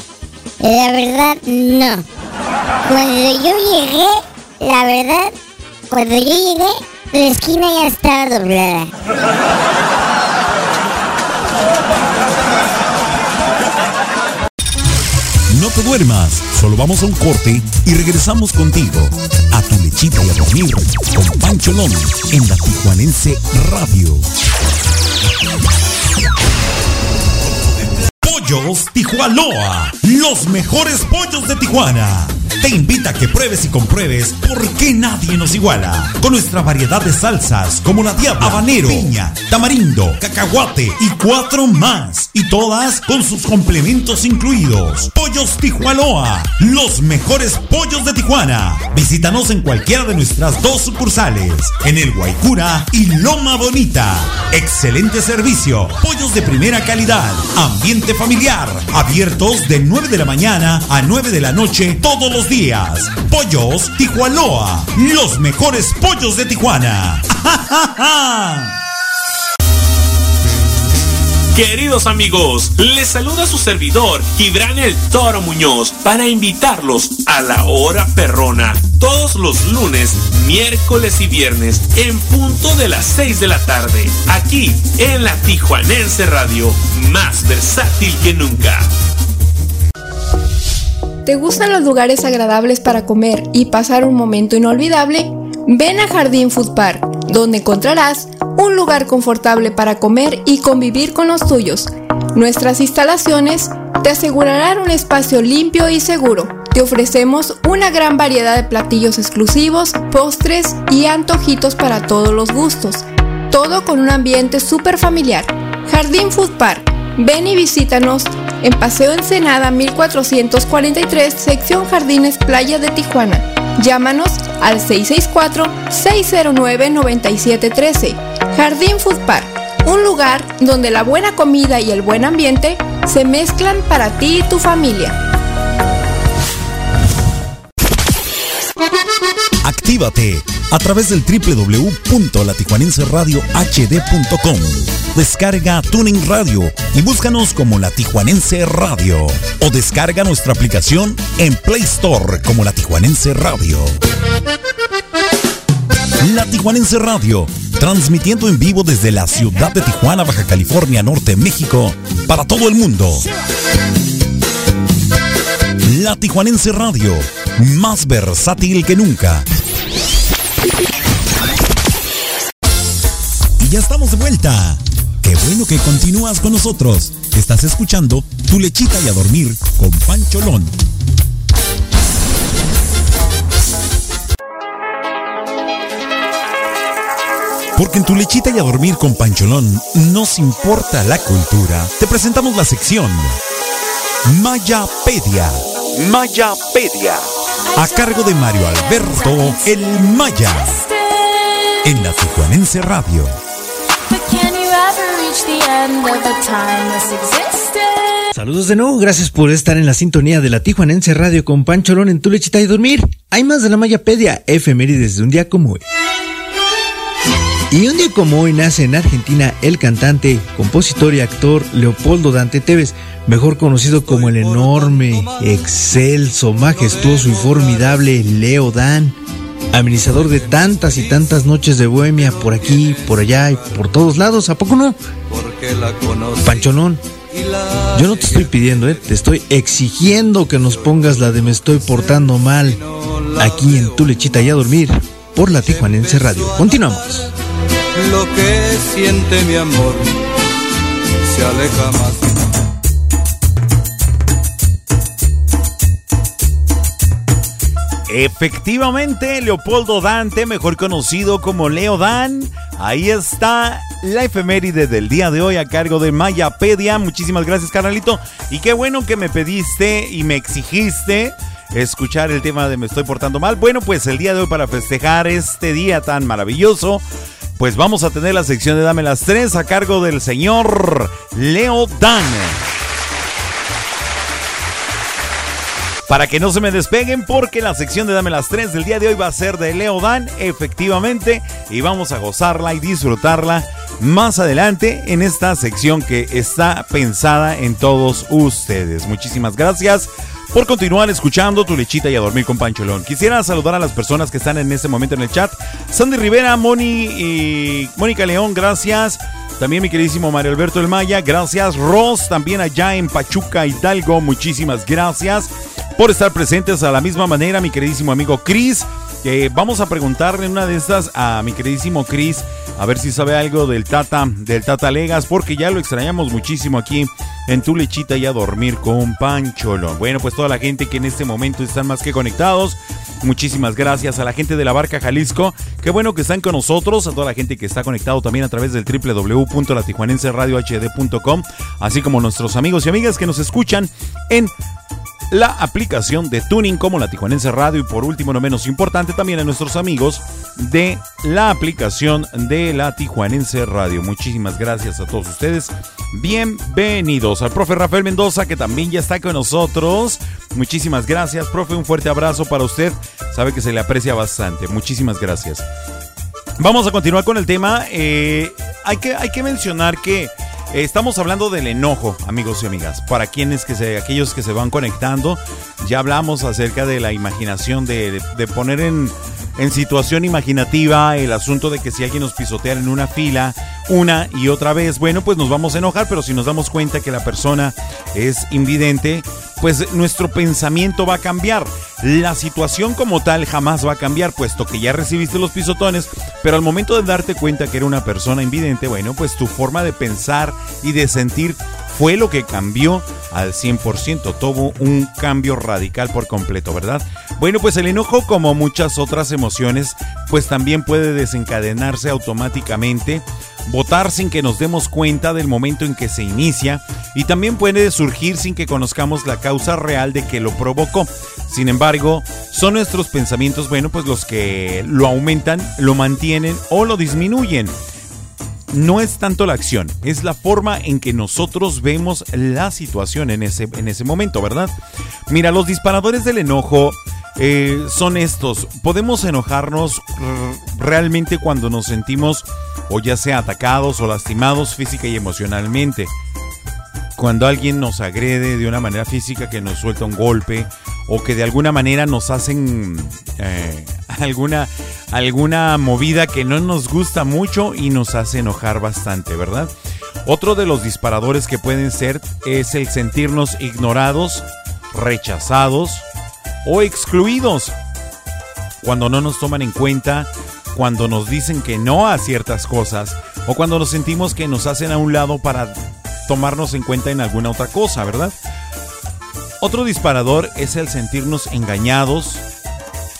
la verdad no. Cuando yo llegué, la verdad, cuando yo llegué, la esquina ya estaba doblada. No te duermas, solo vamos a un corte y regresamos contigo a tu lechita y a dormir con Pancholón en la Tijuanense Radio. Pollos Tijuanoa, los mejores pollos de Tijuana. Te invita a que pruebes y compruebes por qué nadie nos iguala. Con nuestra variedad de salsas como la diabla, habanero, piña, tamarindo, cacahuate y cuatro más. Y todas con sus complementos incluidos. Pollos Tijuanoa, los mejores pollos de Tijuana. Visítanos en cualquiera de nuestras dos sucursales, en el Guaycura y Loma Bonita. Excelente servicio, pollos de primera calidad, ambiente familiar, abiertos de 9 de la mañana a 9 de la noche todos los días. Pollos Tijuanoa, los mejores pollos de Tijuana. [laughs] Queridos amigos, les saluda su servidor, Gibran el Toro Muñoz, para invitarlos a la hora perrona, todos los lunes, miércoles y viernes, en punto de las 6 de la tarde, aquí en la Tijuanense Radio, más versátil que nunca. ¿Te gustan los lugares agradables para comer y pasar un momento inolvidable? Ven a Jardín Food Park, donde encontrarás un lugar confortable para comer y convivir con los tuyos. Nuestras instalaciones te asegurarán un espacio limpio y seguro. Te ofrecemos una gran variedad de platillos exclusivos, postres y antojitos para todos los gustos. Todo con un ambiente súper familiar. Jardín Food Park. Ven y visítanos en Paseo Ensenada 1443, sección Jardines Playa de Tijuana. Llámanos al 664-609-9713. Jardín Food Park, un lugar donde la buena comida y el buen ambiente se mezclan para ti y tu familia. Actívate a través del www.latijuanenseradiohd.com. Descarga Tuning Radio y búscanos como La Tijuanense Radio. O descarga nuestra aplicación en Play Store como La Tijuanense Radio. La Tijuanense Radio, transmitiendo en vivo desde la ciudad de Tijuana, Baja California, Norte, México, para todo el mundo. La Tijuanense Radio, más versátil que nunca. Y ya estamos de vuelta. Qué bueno que continúas con nosotros. Estás escuchando Tu lechita y a dormir con Pancholón. Porque en tu lechita y a dormir con Pancholón nos importa la cultura. Te presentamos la sección Mayapedia. Mayapedia. A cargo de Mario Alberto El Maya. En la Tijuanense Radio. But can you ever reach the end of a timeless existence? Saludos de nuevo, gracias por estar en la sintonía de la Tijuanense Radio con Pancholón en tu lechita y dormir. Hay más de la Mayapedia, efemérides de un día como hoy. Y un día como hoy nace en Argentina el cantante, compositor y actor Leopoldo Dante Tevez, mejor conocido como el enorme, excelso, majestuoso y formidable Leo Dan, amenizador de tantas y tantas noches de bohemia por aquí, por allá y por todos lados, ¿a poco no? Pancholón, yo no te estoy pidiendo, ¿eh? te estoy exigiendo que nos pongas la de me estoy portando mal aquí en tu lechita y a dormir por la Tijuanense Radio. Continuamos. Lo que siente mi amor se aleja más. Efectivamente, Leopoldo Dante, mejor conocido como Leo Dan. Ahí está la efeméride del día de hoy a cargo de Mayapedia. Muchísimas gracias, carnalito. Y qué bueno que me pediste y me exigiste escuchar el tema de Me estoy portando mal. Bueno, pues el día de hoy para festejar este día tan maravilloso, pues vamos a tener la sección de Dame las tres a cargo del señor Leo Dan. Para que no se me despeguen porque la sección de Dame las 3 del día de hoy va a ser de Leo Dan, efectivamente, y vamos a gozarla y disfrutarla más adelante en esta sección que está pensada en todos ustedes. Muchísimas gracias por continuar escuchando tu lechita y a dormir con Pancholón. Quisiera saludar a las personas que están en este momento en el chat. Sandy Rivera, Moni y Mónica León, gracias. También mi queridísimo Mario Alberto El Maya, gracias. Ross, también allá en Pachuca, Hidalgo, muchísimas gracias por estar presentes a la misma manera, mi queridísimo amigo Chris. Que vamos a preguntarle una de estas a mi queridísimo Chris a ver si sabe algo del Tata, del Tata Legas, porque ya lo extrañamos muchísimo aquí en tu lechita y a dormir con Pancholo. Bueno, pues toda la gente que en este momento están más que conectados, muchísimas gracias a la gente de la Barca Jalisco, qué bueno que están con nosotros, a toda la gente que está conectado también a través del www.latijuanenseradiohd.com, así como nuestros amigos y amigas que nos escuchan en la aplicación de Tuning como la Tijuanense Radio y por último no menos importante también a nuestros amigos de la aplicación de la Tijuanense Radio. Muchísimas gracias a todos ustedes. Bienvenidos al profe Rafael Mendoza que también ya está con nosotros. Muchísimas gracias, profe. Un fuerte abrazo para usted. Sabe que se le aprecia bastante. Muchísimas gracias. Vamos a continuar con el tema. Eh, hay, que, hay que mencionar que estamos hablando del enojo, amigos y amigas. Para quienes que se, aquellos que se van conectando, ya hablamos acerca de la imaginación, de, de- de poner en, en situación imaginativa el asunto de que si alguien nos pisotea en una fila una y otra vez, bueno, pues nos vamos a enojar, pero si nos damos cuenta que la persona es invidente, pues nuestro pensamiento va a cambiar. La situación como tal jamás va a cambiar, puesto que ya recibiste los pisotones, pero al momento de darte cuenta que era una persona invidente, bueno, pues tu forma de pensar y de sentir fue lo que cambió al 100%. Tuvo un cambio radical por completo, ¿verdad? Bueno, pues el enojo, como muchas otras emociones, pues también puede desencadenarse automáticamente, votar sin que nos demos cuenta del momento en que se inicia y también puede surgir sin que conozcamos la causa real de que lo provocó. Sin embargo, son nuestros pensamientos, bueno, pues los que lo aumentan, lo mantienen o lo disminuyen no es tanto la acción, es la forma en que nosotros vemos la situación en ese, en ese momento, ¿verdad? Mira, los disparadores del enojo eh, son estos. Podemos enojarnos realmente cuando nos sentimos o ya sea atacados o lastimados física y emocionalmente. Cuando alguien nos agrede de una manera física, que nos suelta un golpe o que de alguna manera nos hacen eh, [laughs] alguna, alguna movida que no nos gusta mucho y nos hace enojar bastante, ¿verdad? Otro de los disparadores que pueden ser es el sentirnos ignorados, rechazados o excluidos. Cuando no nos toman en cuenta, cuando nos dicen que no a ciertas cosas o cuando nos sentimos que nos hacen a un lado para tomarnos en cuenta en alguna otra cosa, ¿verdad? Otro disparador es el sentirnos engañados,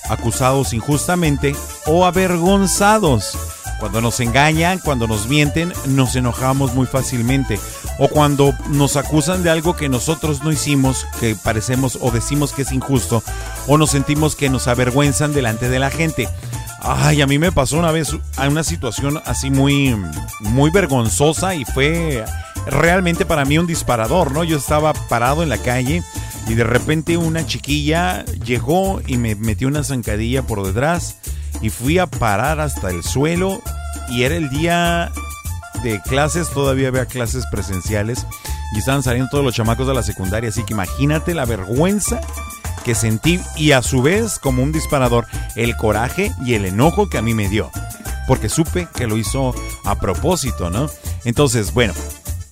acusados injustamente o avergonzados. Cuando nos engañan, cuando nos mienten, nos enojamos muy fácilmente. O cuando nos acusan de algo que nosotros no hicimos, que parecemos o decimos que es injusto, o nos sentimos que nos avergüenzan delante de la gente. Ay, a mí me pasó una vez una situación así muy, muy vergonzosa y fue realmente para mí un disparador, ¿no? Yo estaba parado en la calle y de repente una chiquilla llegó y me metió una zancadilla por detrás y fui a parar hasta el suelo y era el día de clases, todavía había clases presenciales y estaban saliendo todos los chamacos de la secundaria, así que imagínate la vergüenza que sentí y a su vez como un disparador el coraje y el enojo que a mí me dio, porque supe que lo hizo a propósito, ¿no? Entonces, bueno,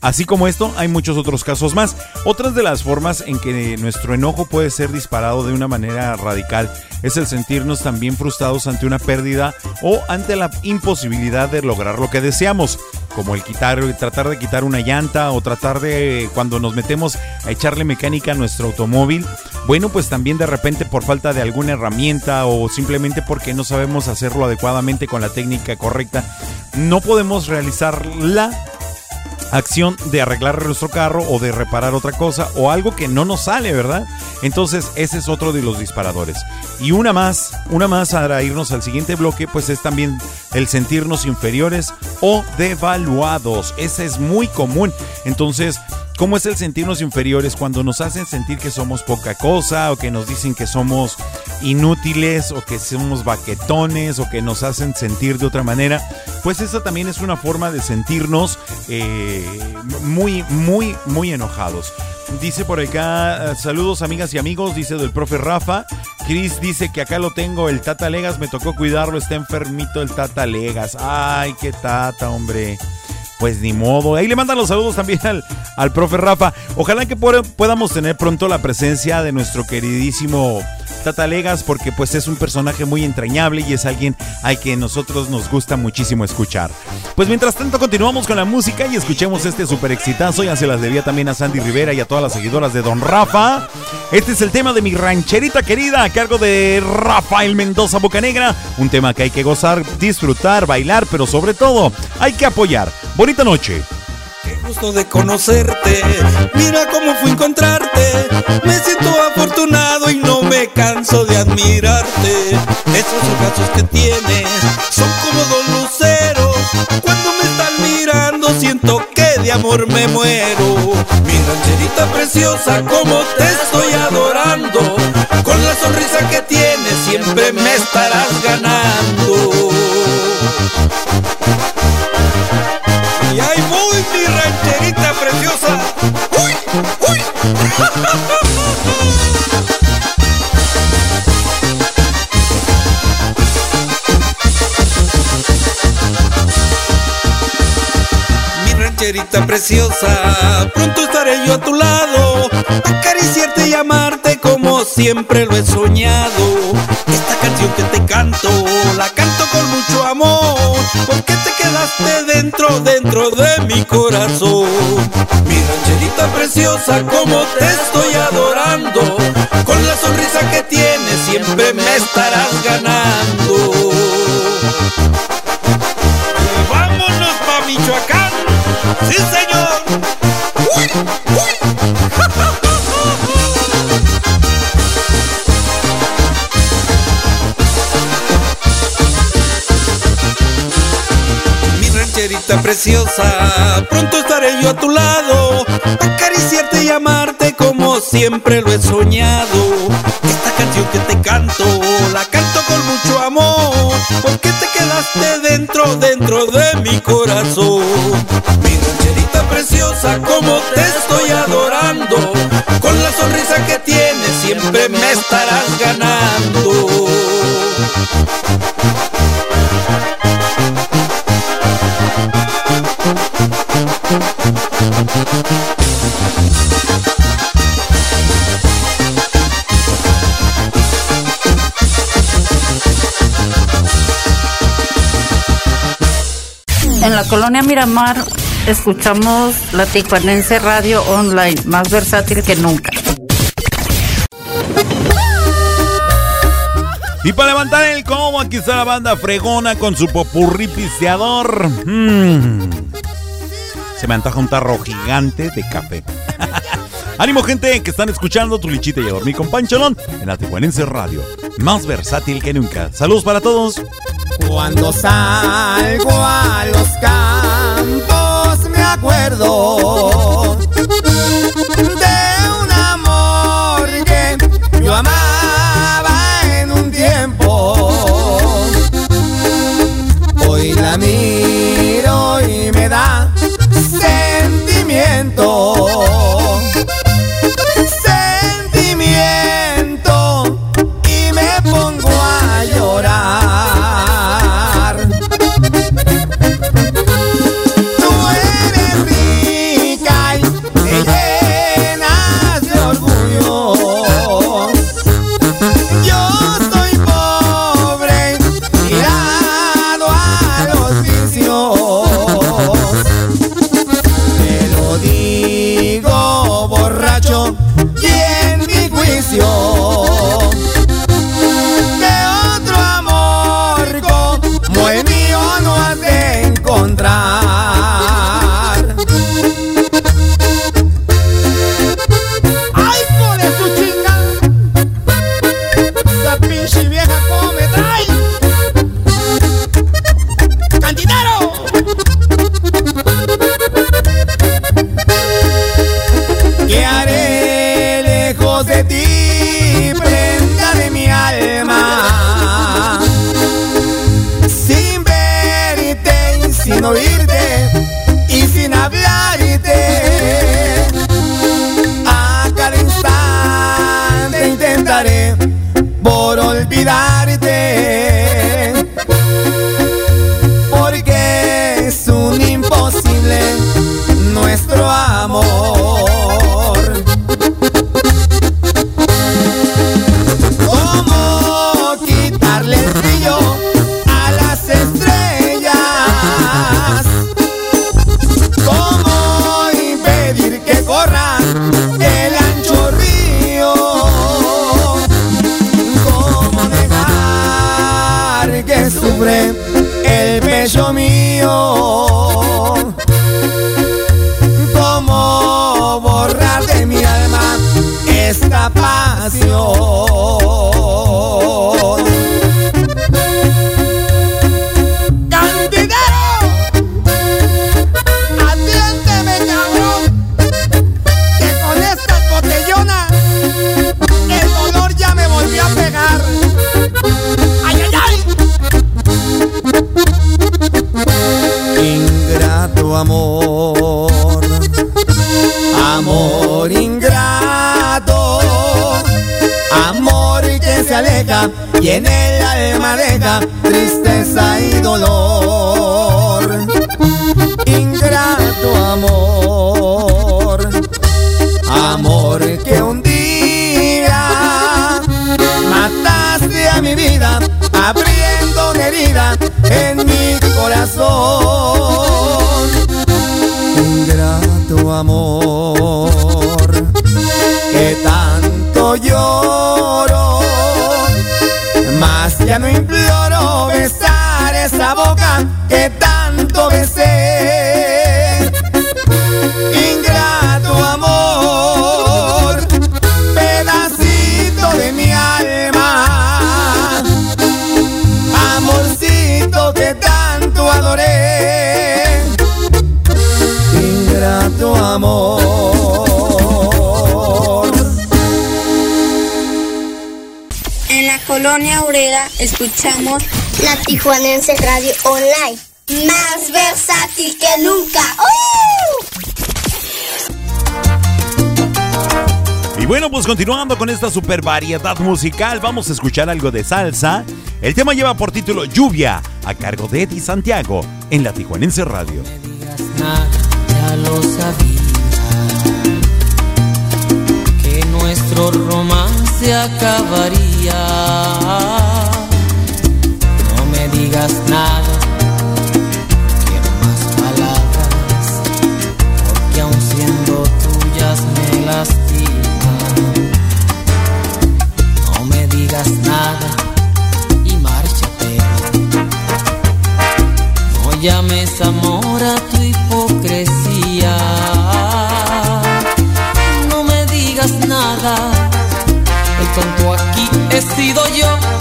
Así como esto, hay muchos otros casos más. Otras de las formas en que nuestro enojo puede ser disparado de una manera radical es el sentirnos también frustrados ante una pérdida o ante la imposibilidad de lograr lo que deseamos, como el quitar, tratar de quitar una llanta o tratar de cuando nos metemos a echarle mecánica a nuestro automóvil. Bueno, pues también de repente por falta de alguna herramienta o simplemente porque no sabemos hacerlo adecuadamente con la técnica correcta, no podemos realizarla acción de arreglar nuestro carro o de reparar otra cosa o algo que no nos sale, ¿verdad? Entonces ese es otro de los disparadores. Y una más, una más para irnos al siguiente bloque, pues es también el sentirnos inferiores o devaluados. Ese es muy común. Entonces, ¿Cómo es el sentirnos inferiores cuando nos hacen sentir que somos poca cosa o que nos dicen que somos inútiles o que somos baquetones o que nos hacen sentir de otra manera? Pues esa también es una forma de sentirnos eh, muy, muy, muy enojados. Dice por acá, eh, saludos amigas y amigos, dice del profe Rafa. Chris dice que acá lo tengo, el Tata Legas, me tocó cuidarlo, está enfermito el Tata Legas. Ay, qué Tata, hombre. Pues ni modo. Ahí le mandan los saludos también al, al profe Rafa. Ojalá que podamos tener pronto la presencia de nuestro queridísimo Tata Legas, porque pues es un personaje muy entrañable y es alguien al que nosotros nos gusta muchísimo escuchar. Pues mientras tanto continuamos con la música y escuchemos este super exitazo. Ya se las debía también a Sandy Rivera y a todas las seguidoras de Don Rafa. Este es el tema de mi rancherita querida a cargo de Rafael Mendoza Bocanegra. Un tema que hay que gozar, disfrutar, bailar, pero sobre todo hay que apoyar. Bonita noche. Gusto de conocerte. Mira cómo fui a encontrarte. Me siento afortunado y no me canso de admirarte. Esos ojazos que tienes son como dos luceros. Cuando me están mirando siento que de amor me muero. Mi rancherita preciosa, como te estoy adorando. Con la sonrisa que tienes siempre me estarás ganando. Voy, mi rancherita preciosa. ¡Uy! ¡Uy! Mi rancherita preciosa, pronto estaré yo a tu lado, acariciarte y amarte siempre lo he soñado. Esta canción que te canto, la canto con mucho amor, porque te quedaste dentro, dentro de mi corazón. Mi rancherita preciosa, como te estoy adorando, con la sonrisa que tienes siempre me estarás ganando. Vámonos pa' Michoacán, sí señor. Uy, preciosa, pronto estaré yo a tu lado, acariciarte y amarte como siempre lo he soñado. Esta canción que te canto, la canto con mucho amor, porque te quedaste dentro, dentro de mi corazón. Mi rancherita preciosa, como te estoy adorando, con la sonrisa que tienes siempre me estarás ganando. Colonia Miramar escuchamos la Tijuanense Radio Online, más versátil que nunca. Y para levantar el como, aquí está la banda fregona con su popurrí piseador. Mm. Se me antoja un tarro gigante de café. [laughs] Ánimo, gente, que están escuchando tu lichita y a dormir con Pancholón en la Tijuanense Radio. Más versátil que nunca. Saludos para todos. Cuando salgo a los recuerdo. continuando con esta super variedad musical, vamos a escuchar algo de salsa. El tema lleva por título Lluvia, a cargo de Eddie Santiago, en la Tijuanense Radio. No me digas nada, ya lo sabía, que nuestro romance acabaría. No me digas nada yo.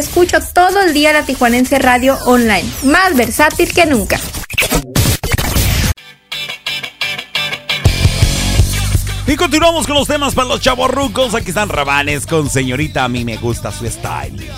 escucho todo el día la Tijuanense Radio Online, más versátil que nunca. Y continuamos con los temas para los chavos rucos. Aquí están Rabanes con señorita, a mí me gusta su style.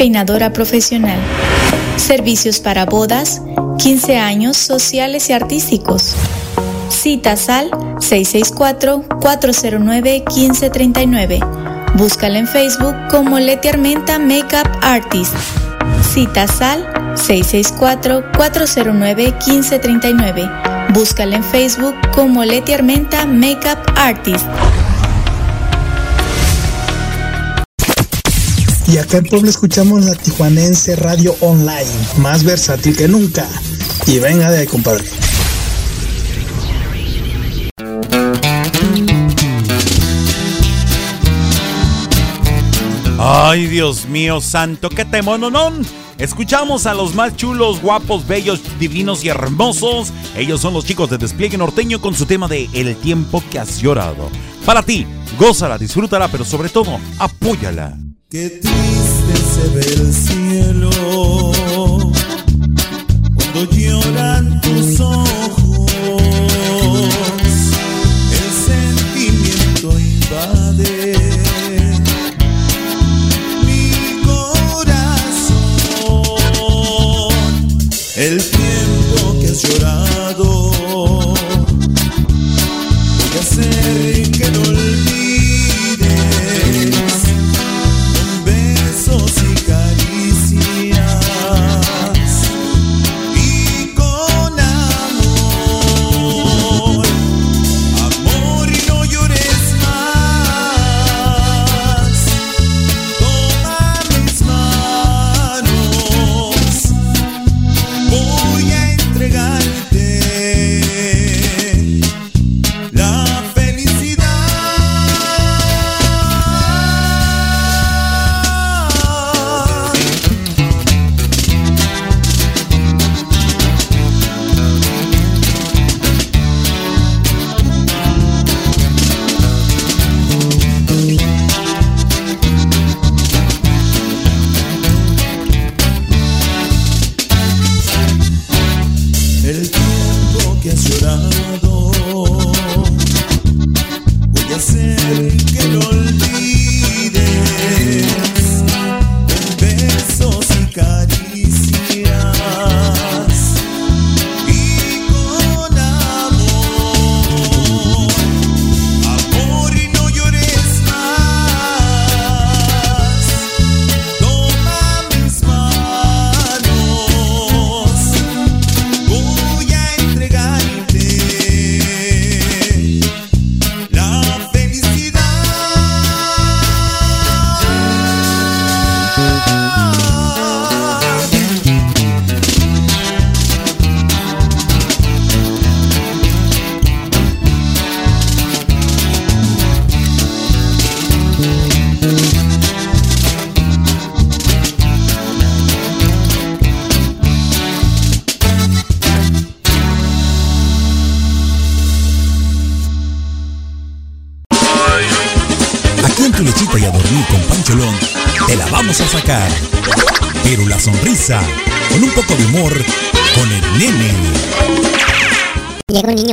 peinadora profesional. Servicios para bodas, 15 años sociales y artísticos. Citas al 664-409-1539. Búscala en Facebook como Leti Armenta Makeup Artist. Citas al 664-409-1539. Búscala en Facebook como Leti Armenta Makeup Artist. Y acá en Puebla escuchamos la Tijuanense Radio Online, más versátil que nunca. Y venga de ahí, compadre. Ay, Dios mío santo, qué temononón. Escuchamos a los más chulos, guapos, bellos, divinos y hermosos. Ellos son los chicos de Despliegue Norteño con su tema de El tiempo que has llorado. Para ti, gózala, disfrútala, pero sobre todo, apóyala. Que tú se ve el cielo cuando lloran tus ojos.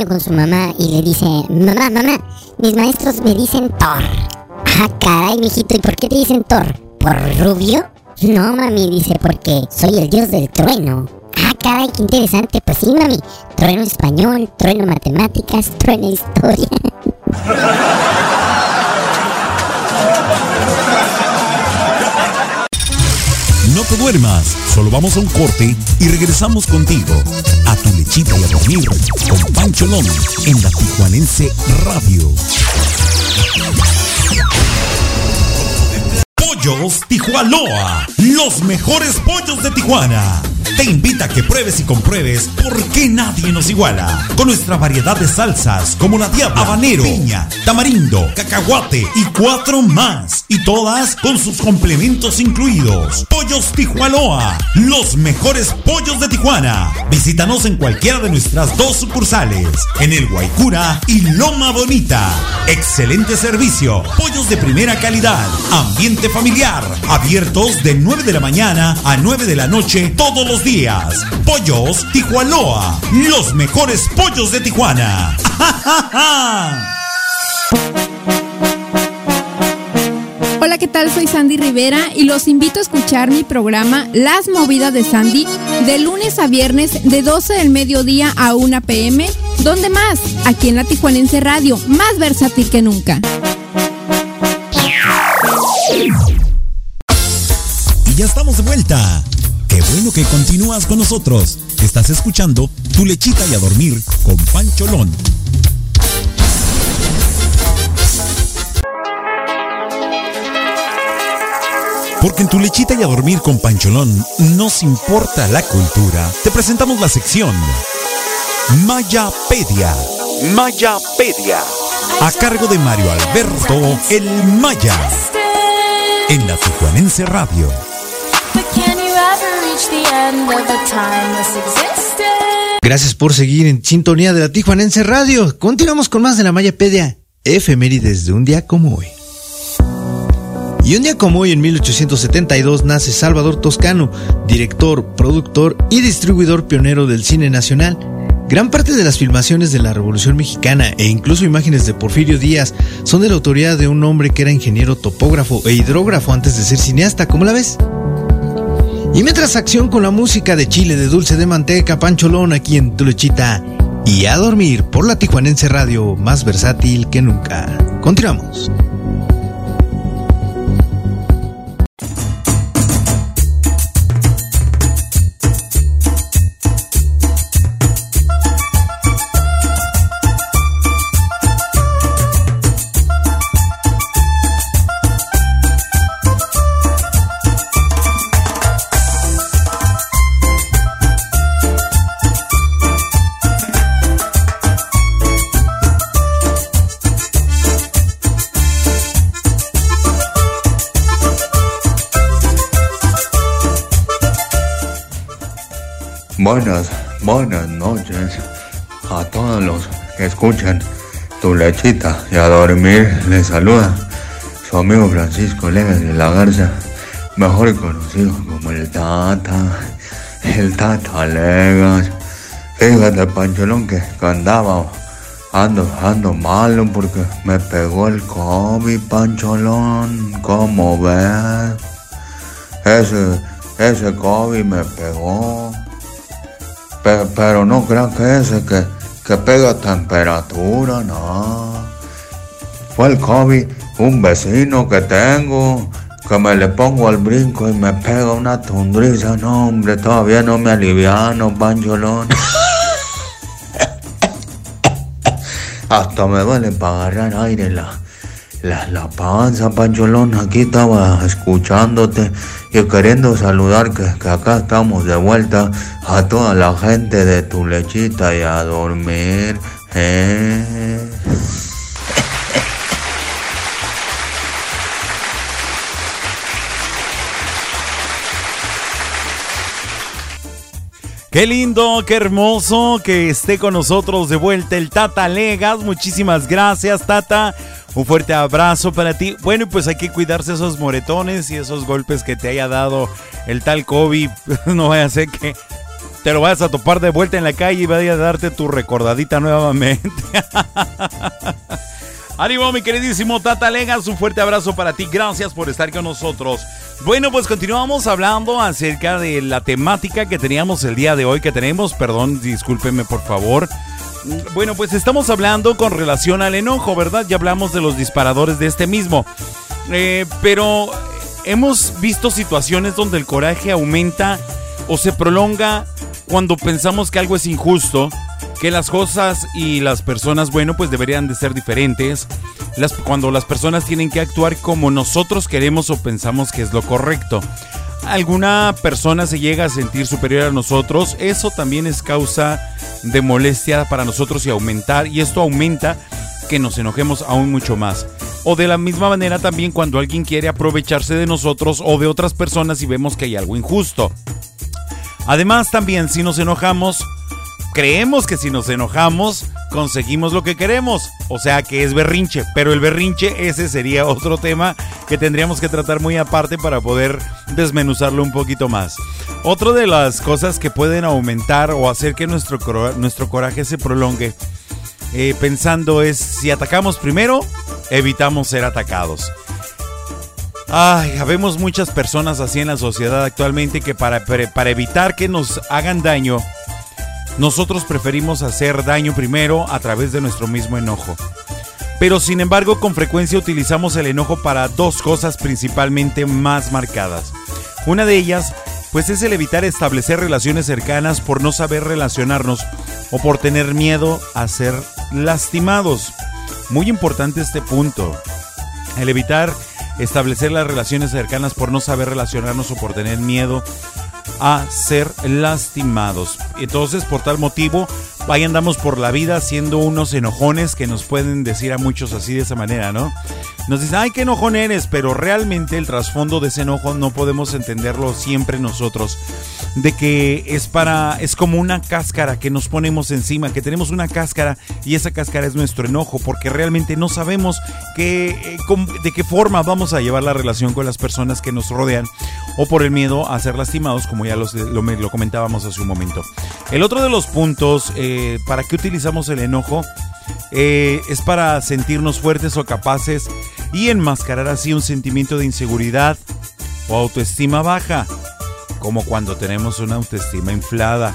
Con su mamá y le dice, mamá, mamá, mis maestros me dicen Thor. Ah, caray, mijito, ¿y por qué te dicen Thor? ¿Por rubio? No, mami, dice, porque soy el dios del trueno. Ah, caray, qué interesante. Pues sí, mami. Trueno español, trueno matemáticas, trueno historia. Duermas, solo vamos a un corte y regresamos contigo a tu lechita y a dormir con Pancholón en la Tijuanense Radio. Pollos Tijuanoa, los mejores pollos de Tijuana. Te invita a que pruebes y compruebes por qué nadie nos iguala. Con nuestra variedad de salsas como la diabla, habanero, piña, tamarindo, cacahuate y cuatro más. Y todas con sus complementos incluidos. Pollos Tijuanoa, los mejores pollos de Tijuana. Visítanos en cualquiera de nuestras dos sucursales, en el Guaycura y Loma Bonita. Excelente servicio, pollos de primera calidad, ambiente familiar, abiertos de 9 de la mañana a 9 de la noche todos los días. Pollos Tijuanoa, los mejores pollos de Tijuana. [laughs] Hola, ¿qué tal? Soy Sandy Rivera y los invito a escuchar mi programa Las Movidas de Sandy de lunes a viernes de 12 del mediodía a 1 pm. ¿Dónde más? Aquí en la Tijuanense Radio, más versátil que nunca. Y ya estamos de vuelta. Qué bueno que continúas con nosotros. Estás escuchando Tu lechita y a dormir con Pancholón. Porque en Tu lechita y a dormir con Pancholón nos importa la cultura. Te presentamos la sección Mayapedia. Mayapedia. A cargo de Mario Alberto El Maya. En la Tijuanense Radio. Gracias por seguir en sintonía de la Tijuanense Radio. Continuamos con más de la Mayapedia, efemérides de un día como hoy. Y un día como hoy, en 1872, nace Salvador Toscano, director, productor y distribuidor pionero del cine nacional. Gran parte de las filmaciones de la Revolución Mexicana e incluso imágenes de Porfirio Díaz son de la autoría de un hombre que era ingeniero topógrafo e hidrógrafo antes de ser cineasta, ¿cómo la ves? Y mientras acción con la música de Chile de dulce de manteca, Pancholón aquí en Tu Lechita y a dormir por la Tijuanense Radio, más versátil que nunca. Continuamos. Buenas, buenas noches a todos los que escuchan tu lechita y a dormir. Les saluda su amigo Francisco Legas de la Garza, mejor conocido como el Tata, el Tata Legas. Fíjate, Pancholón, que andaba, ando, ando malo porque me pegó el COVID, Pancholón. ¿Cómo ves? Ese, ese COVID me pegó. Pe- pero no crean que ese que, que pega temperatura, no. Fue el COVID, un vecino que tengo, que me le pongo al brinco y me pega una tundriza, no hombre, todavía no me aliviano, pancholón. [laughs] Hasta me duele para agarrar aire la, la, la panza, pancholón. Aquí estaba escuchándote y queriendo saludar que, acá estamos de vuelta a toda la gente de tu lechita y a dormir. ¿eh? Qué lindo, qué hermoso que esté con nosotros de vuelta el Tata Legas. Muchísimas gracias, Tata, Un fuerte abrazo para ti. Bueno, pues hay que cuidarse esos moretones y esos golpes que te haya dado el tal COVID. [laughs] No vaya a ser que te lo vayas a topar de vuelta en la calle y vaya a darte tu recordadita nuevamente. [laughs] Ánimo, mi queridísimo Tata Legas, un fuerte abrazo para ti. Gracias por estar con nosotros. Bueno, pues continuamos hablando acerca de la temática que teníamos el día de hoy, que tenemos, perdón, discúlpeme por favor. Bueno, pues estamos hablando con relación al enojo, ¿verdad? Ya hablamos de los disparadores de este mismo. Eh, pero hemos visto situaciones donde el coraje aumenta o se prolonga cuando pensamos que algo es injusto, que las cosas y las personas, bueno, pues deberían de ser diferentes. Las, cuando las personas tienen que actuar como nosotros queremos o pensamos que es lo correcto. Alguna persona se llega a sentir superior a nosotros, eso también es causa de molestia para nosotros y aumentar, y esto aumenta que nos enojemos aún mucho más. O de la misma manera también cuando alguien quiere aprovecharse de nosotros o de otras personas y vemos que hay algo injusto. Además también si nos enojamos, creemos que si nos enojamos conseguimos lo que queremos, o sea que es berrinche, pero el berrinche ese sería [laughs] otro tema que tendríamos que tratar muy aparte para poder desmenuzarlo un poquito más. Otra de las cosas que pueden aumentar o hacer que nuestro, nuestro coraje se prolongue eh, pensando es si atacamos primero, evitamos ser atacados. Ay, habemos muchas personas así en la sociedad actualmente que para- para evitar que nos hagan daño, nosotros preferimos hacer daño primero a través de nuestro mismo enojo. Pero sin embargo, con frecuencia utilizamos el enojo para dos cosas principalmente más marcadas. Una de ellas, pues es el evitar establecer relaciones cercanas por no saber relacionarnos o por tener miedo a ser lastimados. Muy importante este punto. El evitar establecer las relaciones cercanas por no saber relacionarnos o por tener miedo a ser lastimados. Entonces, por tal motivo, ahí andamos por la vida siendo unos enojones que nos pueden decir a muchos así de esa manera, ¿no? Nos dicen, ay, qué enojón eres, pero realmente el trasfondo de ese enojo no podemos entenderlo siempre nosotros. De que es para, es como una cáscara que nos ponemos encima, que tenemos una cáscara y esa cáscara es nuestro enojo, porque realmente no sabemos eh, de qué forma vamos a llevar la relación con las personas que nos rodean o por el miedo a ser lastimados, como ya los- lo comentábamos hace un momento. El otro de los puntos, eh, ¿para qué utilizamos el enojo? Eh, es para sentirnos fuertes o capaces y enmascarar así un sentimiento de inseguridad o autoestima baja, como cuando tenemos una autoestima inflada.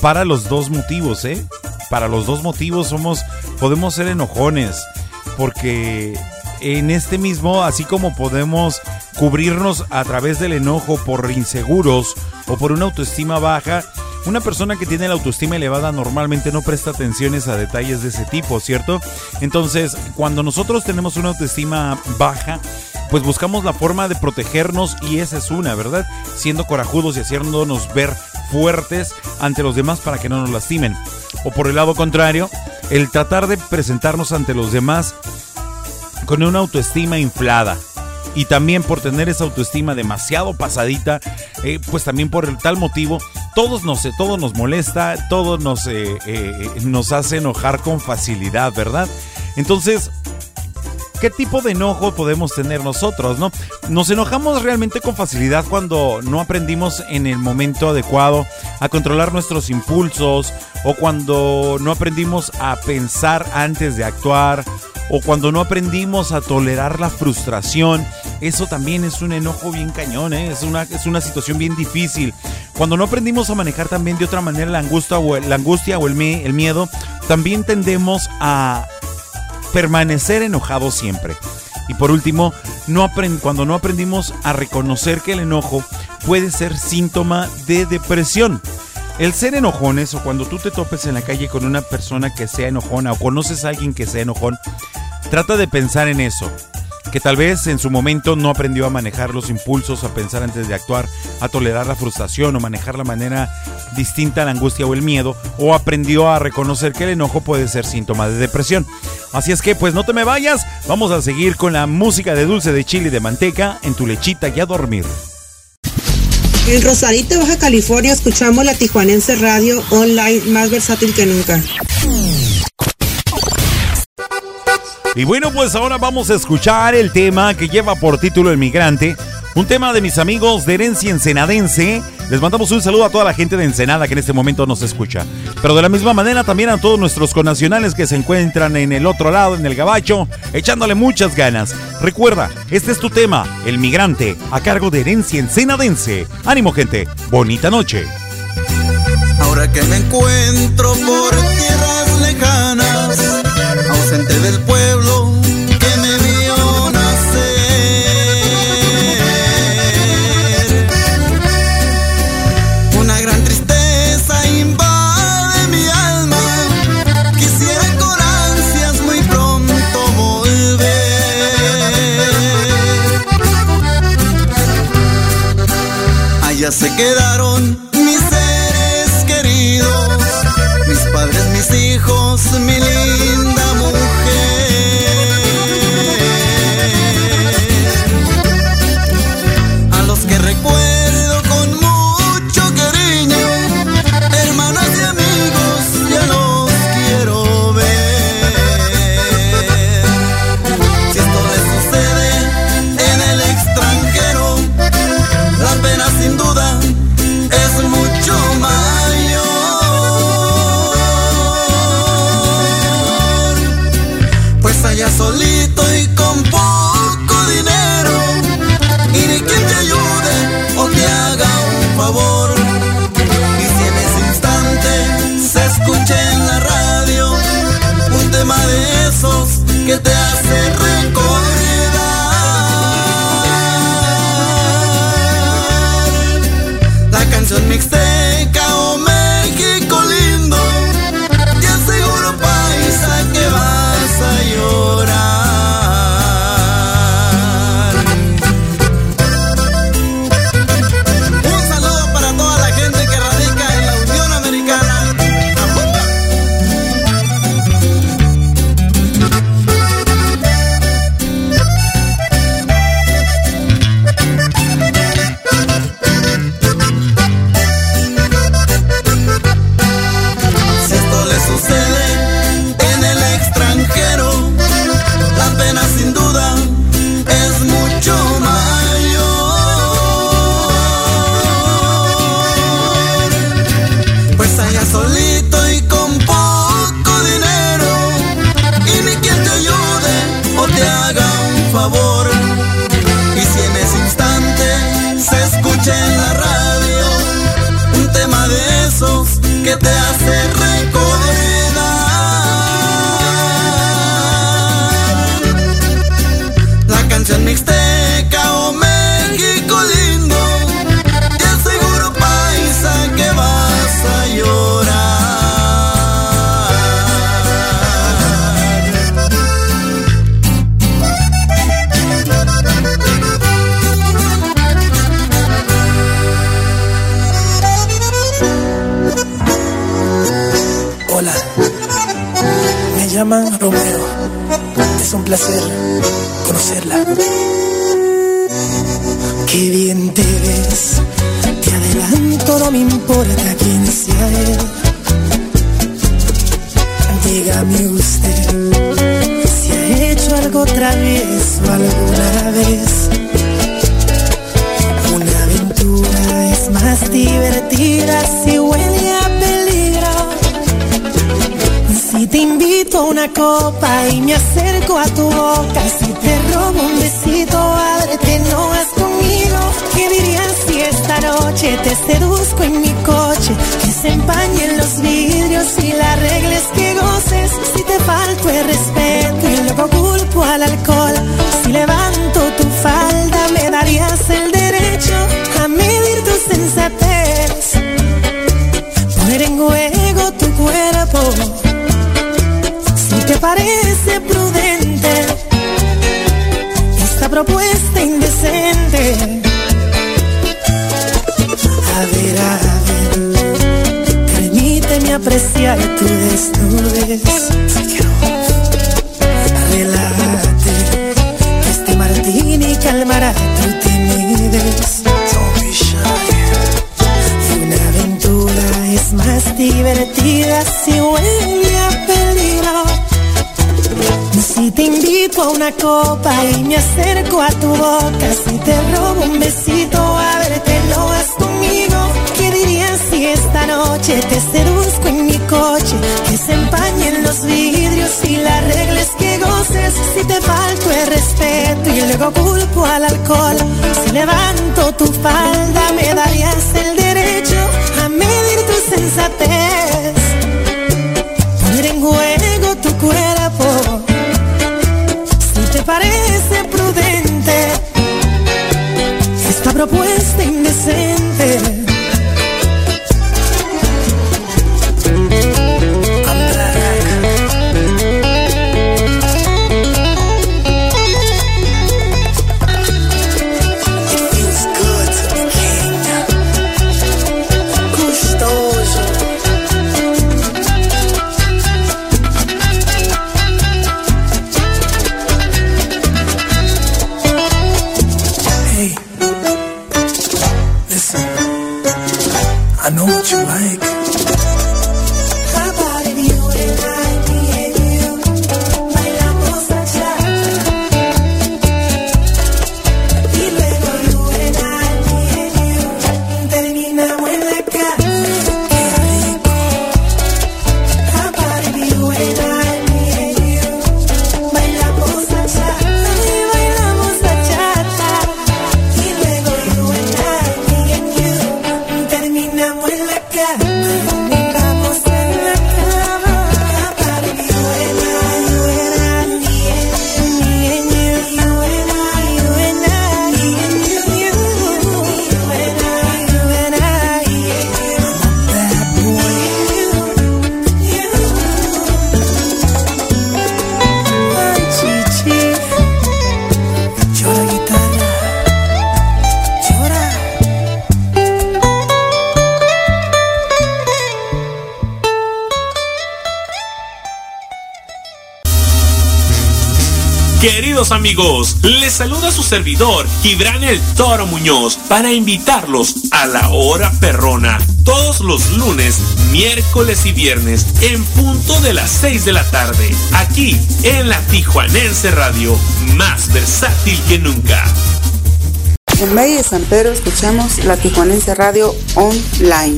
Para los dos motivos, ¿eh? Para los dos motivos somos, podemos ser enojones, porque en este mismo, así como podemos cubrirnos a través del enojo por inseguros o por una autoestima baja, una persona que tiene la autoestima elevada normalmente no presta atenciones a detalles de ese tipo, ¿cierto? Entonces, cuando nosotros tenemos una autoestima baja, pues buscamos la forma de protegernos y esa es una, ¿verdad? Siendo corajudos y haciéndonos ver fuertes ante los demás para que no nos lastimen. O por el lado contrario, el tratar de presentarnos ante los demás con una autoestima inflada. Y también por tener esa autoestima demasiado pasadita, eh, pues también por el tal motivo, todos nos, eh, todo nos molesta, todo nos, eh, nos hace enojar con facilidad, ¿verdad? Entonces, ¿qué tipo de enojo podemos tener nosotros, no? Nos enojamos realmente con facilidad cuando no aprendimos en el momento adecuado a controlar nuestros impulsos o cuando no aprendimos a pensar antes de actuar o cuando no aprendimos a tolerar la frustración. Eso también es un enojo bien cañón, ¿eh? es, una, es una situación bien difícil. Cuando no aprendimos a manejar también de otra manera la angustia o el, miedo, también tendemos a permanecer enojados siempre. Y por último, cuando no aprendimos a reconocer que el enojo puede ser síntoma de depresión. El ser enojones o cuando tú te topes en la calle con una persona que sea enojona o conoces a alguien que sea enojón, trata de pensar en eso. Que tal vez en su momento no aprendió a manejar los impulsos, a pensar antes de actuar, a tolerar la frustración o manejar la manera distinta a la angustia o el miedo, o aprendió a reconocer que el enojo puede ser síntoma de depresión. Así es que pues no te me vayas, vamos a seguir con la música de dulce de chile de manteca en tu lechita y a dormir. En Rosarito, Baja California, escuchamos la Tijuanense Radio online más versátil que nunca. Y bueno, pues ahora vamos a escuchar el tema que lleva por título El Migrante un tema de mis amigos de herencia ensenadense. Les mandamos un saludo a toda la gente de Ensenada que en este momento nos escucha. Pero de la misma manera también a todos nuestros connacionales que se encuentran en el otro lado, en el gabacho, echándole muchas ganas. Recuerda, este es tu tema, El Migrante, a cargo de herencia ensenadense. Ánimo gente, bonita noche. Ahora que me encuentro por tierra propuesta servidor, Gibran el Toro Muñoz, para invitarlos a la hora perrona. Todos los lunes, miércoles y viernes, en punto de las 6 de la tarde, aquí en la Tijuanense Radio, más versátil que nunca. En Valle de San Pedro escuchamos la Tijuanense Radio online,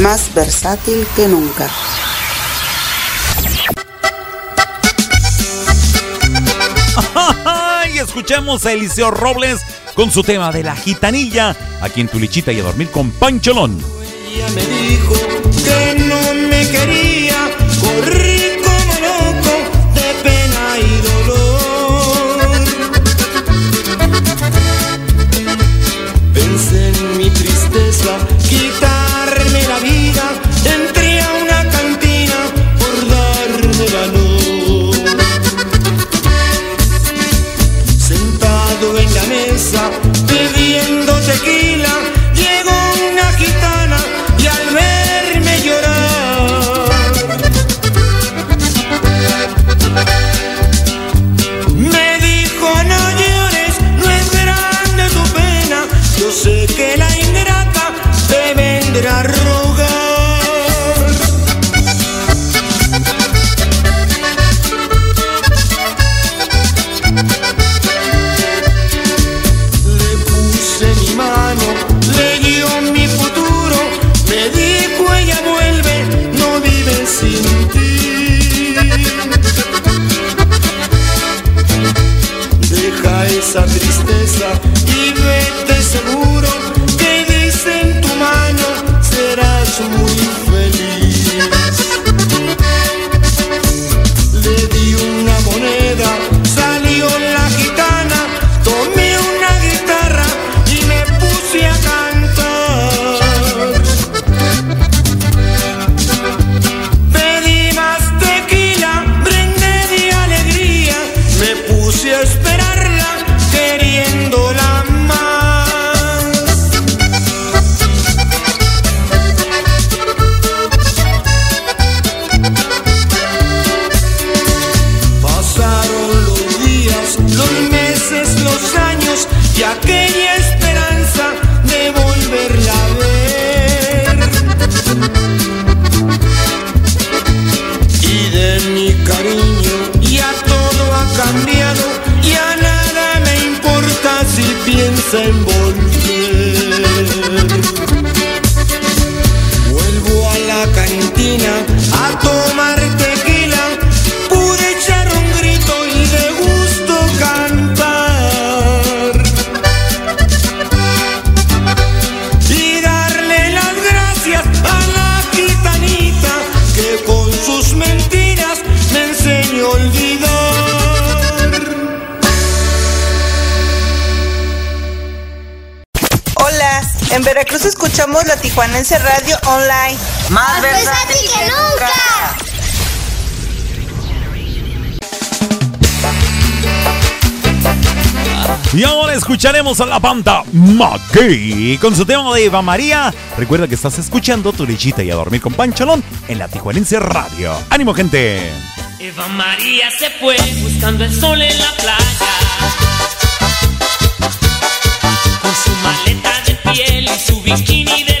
más versátil que nunca. escuchamos a Eliseo Robles con su tema de la gitanilla, aquí en Tulichita y a dormir con Pancholón. Ella me dijo que no me quería, Radio Online. Más versátil que nunca. Y ahora escucharemos a la banda Mackey con su tema de Eva María. Recuerda que estás escuchando tu lechita y a dormir con Pancholón en la Tijuanense Radio. ¡Ánimo, gente! Eva María se fue buscando el sol en la playa. Con su maleta de piel y su bikini de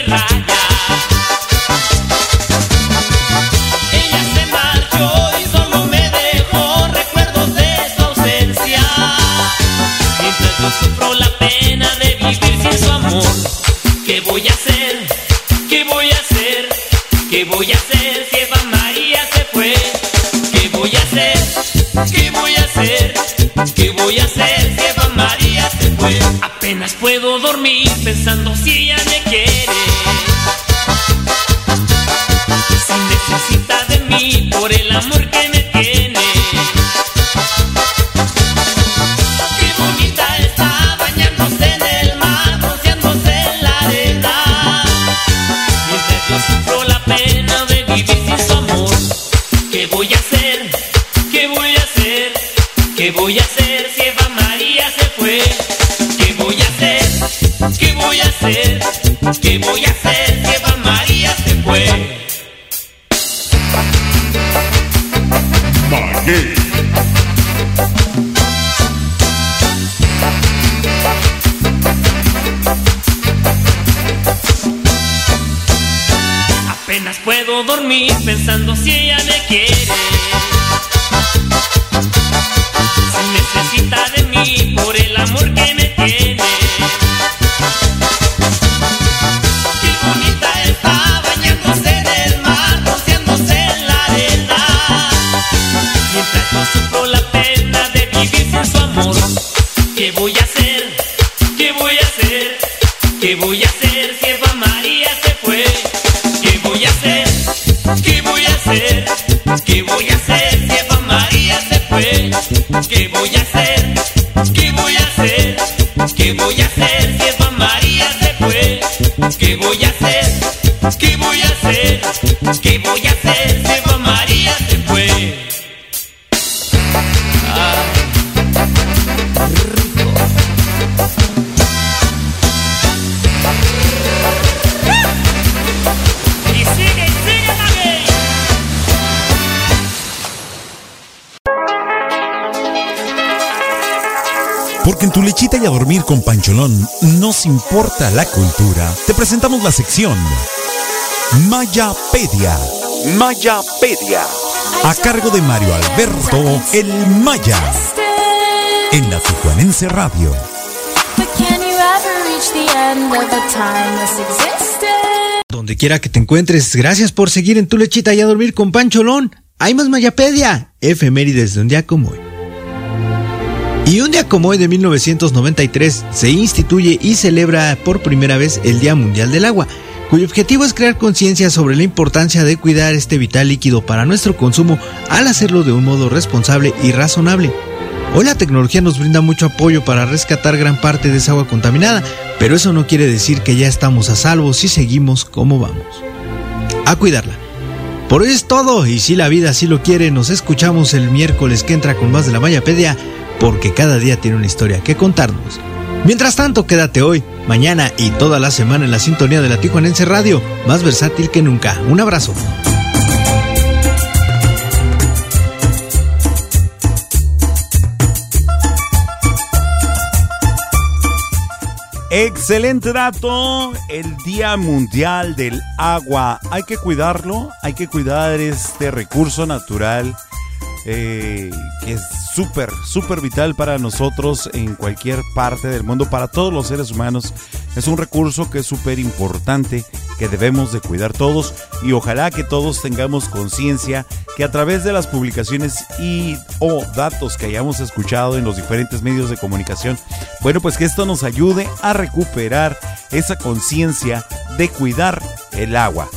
¿Qué voy a hacer si Eva María se fue? ¿Qué voy a hacer? ¿Qué voy a hacer? ¿Qué voy a hacer si Eva María se fue? Apenas puedo dormir pensando si ella me quiere. Si necesita de mí por el amor que me voy a hacer si Eva María se fue? ¿Qué voy a hacer? ¿Qué voy a hacer? ¿Qué voy a hacer si Eva María se fue? Apenas puedo dormir pensando si ella me quiere. Aquí. Y a dormir con Pancholón nos importa la cultura. Te presentamos la sección Mayapedia. Mayapedia. A cargo de Mario Alberto El Maya. En la Tijuanense Radio. But can you ever reach the end of a timeless existence? Donde quiera que te encuentres, gracias por seguir en tu lechita y a dormir con Pancholón. Hay más Mayapedia, efemérides de un día como hoy. Y un día como hoy de 1993 se instituye y celebra por primera vez el Día Mundial del Agua, cuyo objetivo es crear conciencia sobre la importancia de cuidar este vital líquido para nuestro consumo al hacerlo de un modo responsable y razonable. Hoy la tecnología nos brinda mucho apoyo para rescatar gran parte de esa agua contaminada, pero eso no quiere decir que ya estamos a salvo si seguimos como vamos. A cuidarla. Por hoy es todo, y si la vida así lo quiere, nos escuchamos el miércoles que entra con más de la Mayapedia, porque cada día tiene una historia que contarnos. Mientras tanto, quédate hoy, mañana y toda la semana en la sintonía de la Tijuanense Radio, más versátil que nunca. Un abrazo. Excelente dato, el Día Mundial del Agua. Hay que cuidarlo, hay que cuidar este recurso natural eh, que es súper, súper vital para nosotros en cualquier parte del mundo, para todos los seres humanos. Es un recurso que es súper importante, que debemos de cuidar todos y ojalá que todos tengamos conciencia que a través de las publicaciones y o datos que hayamos escuchado en los diferentes medios de comunicación, bueno, pues que esto nos ayude a recuperar esa conciencia de cuidar el agua.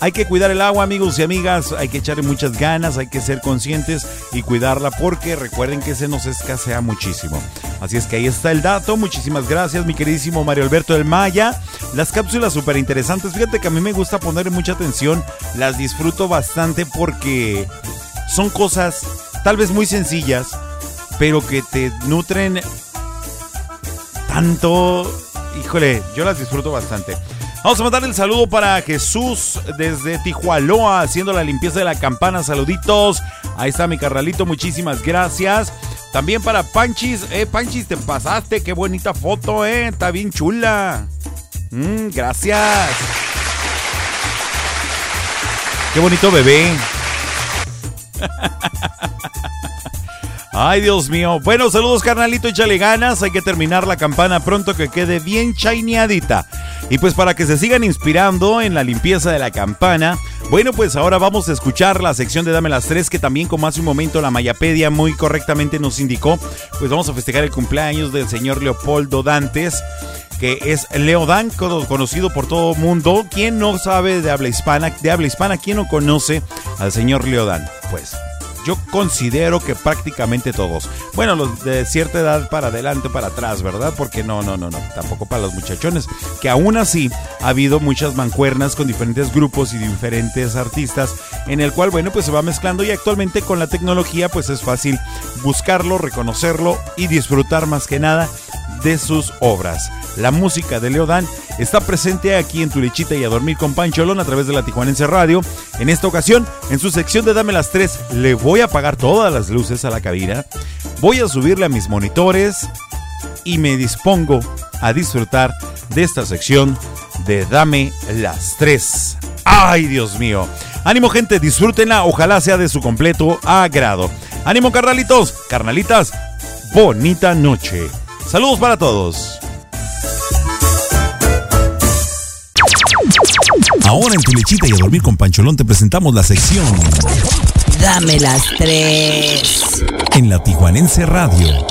Hay que cuidar el agua, amigos y amigas. Hay que echarle muchas ganas, hay que ser conscientes y cuidarla porque recuerden que se nos escasea muchísimo. Así es que ahí está el dato. Muchísimas gracias, mi queridísimo Mario Alberto del Maya. Las cápsulas súper interesantes. Fíjate que a mí me gusta poner mucha atención. Las disfruto bastante porque son cosas tal vez muy sencillas, pero que te nutren tanto. Híjole, yo las disfruto bastante. Vamos a mandar el saludo para Jesús desde Tijualoa haciendo la limpieza de la campana. Saluditos. Ahí está mi carnalito, muchísimas gracias. También para Panchis. Eh, Panchis, te pasaste. Qué bonita foto, eh. Está bien chula. Mm, gracias. Qué bonito bebé. [laughs] Ay, Dios mío. Bueno, saludos, carnalito. Échale ganas. Hay que terminar la campana pronto que quede bien chaineadita. Y pues para que se sigan inspirando en la limpieza de la campana, bueno, pues ahora vamos a escuchar la sección de Dame las Tres, que también como hace un momento la Mayapedia muy correctamente nos indicó, pues vamos a festejar el cumpleaños del señor Leopoldo Dantes que es Leodán, cono- conocido por todo mundo. ¿Quién no sabe de habla hispana? De habla hispana, ¿quién no conoce al señor Leodán? Pues yo considero que prácticamente todos. Bueno, los de cierta edad para adelante, para atrás, ¿verdad? Porque no, no, no, no, tampoco para los muchachones. Que aún así ha habido muchas mancuernas con diferentes grupos y diferentes artistas, en el cual, bueno, pues se va mezclando y actualmente con la tecnología, pues es fácil buscarlo, reconocerlo y disfrutar más que nada de sus obras. La música de Leodán está presente aquí en Tu Lechita y a Dormir con Pancholón a través de la Tijuanense Radio. En esta ocasión, en su sección de Dame las Tres, le voy a apagar todas las luces a la cabina, voy a subirle a mis monitores y me dispongo a disfrutar de esta sección de Dame las Tres. ¡Ay, Dios mío! Ánimo, gente, disfrútenla, ojalá sea de su completo agrado. Ánimo, carnalitos, carnalitas, bonita noche. Saludos para todos. Ahora en tu lechita y a dormir con Pancholón te presentamos la sección Dame las tres. en la Tijuanense Radio.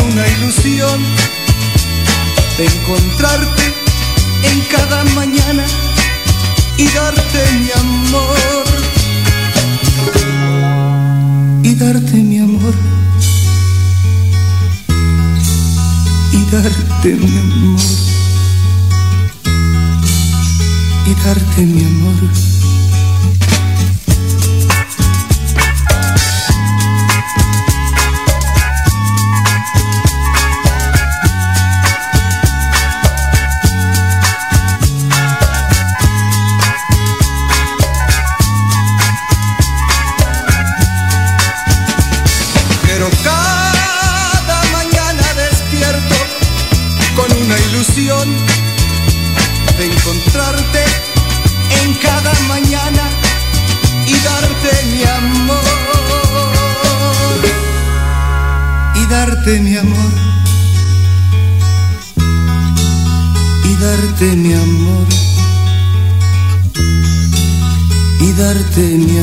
una ilusión de encontrarte en cada mañana y darte mi amor. Y darte mi amor. Y darte mi amor. Y darte mi amor. tenía.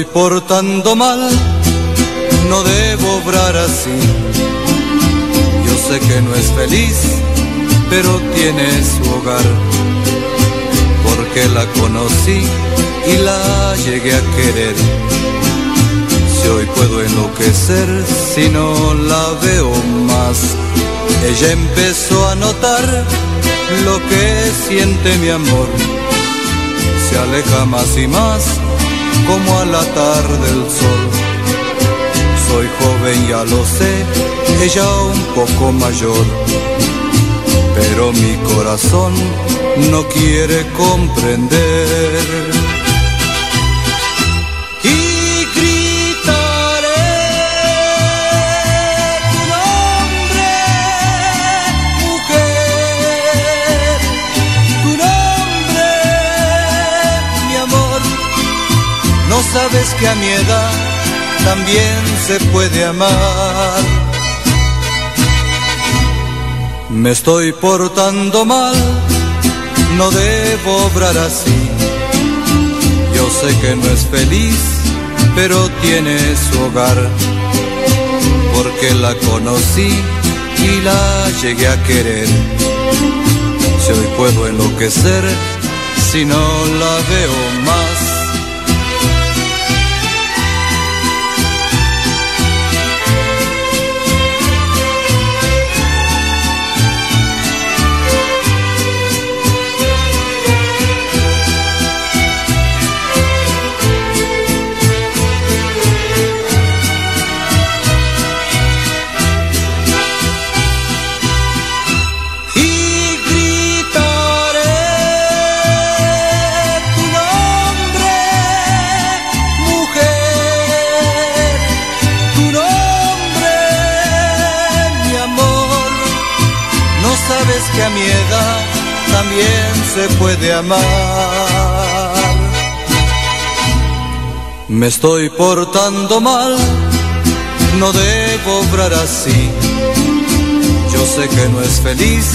estoy portando mal, no debo obrar así. Yo sé que no es feliz, pero tiene su hogar, porque la conocí y la llegué a querer. Si hoy puedo enloquecer, si no la veo más, ella empezó a notar lo que siente mi amor. Se aleja más y más como al atar del sol. Soy joven, ya lo sé, ella un poco mayor. Pero mi corazón no quiere comprender. Sabes que a mi edad también se puede amar. Me estoy portando mal, no debo obrar así. Yo sé que no es feliz, pero tiene su hogar. Porque la conocí y la llegué a querer. Si hoy puedo enloquecer, si no la veo también se puede amar. Me estoy portando mal, no debo obrar así. Yo sé que no es feliz,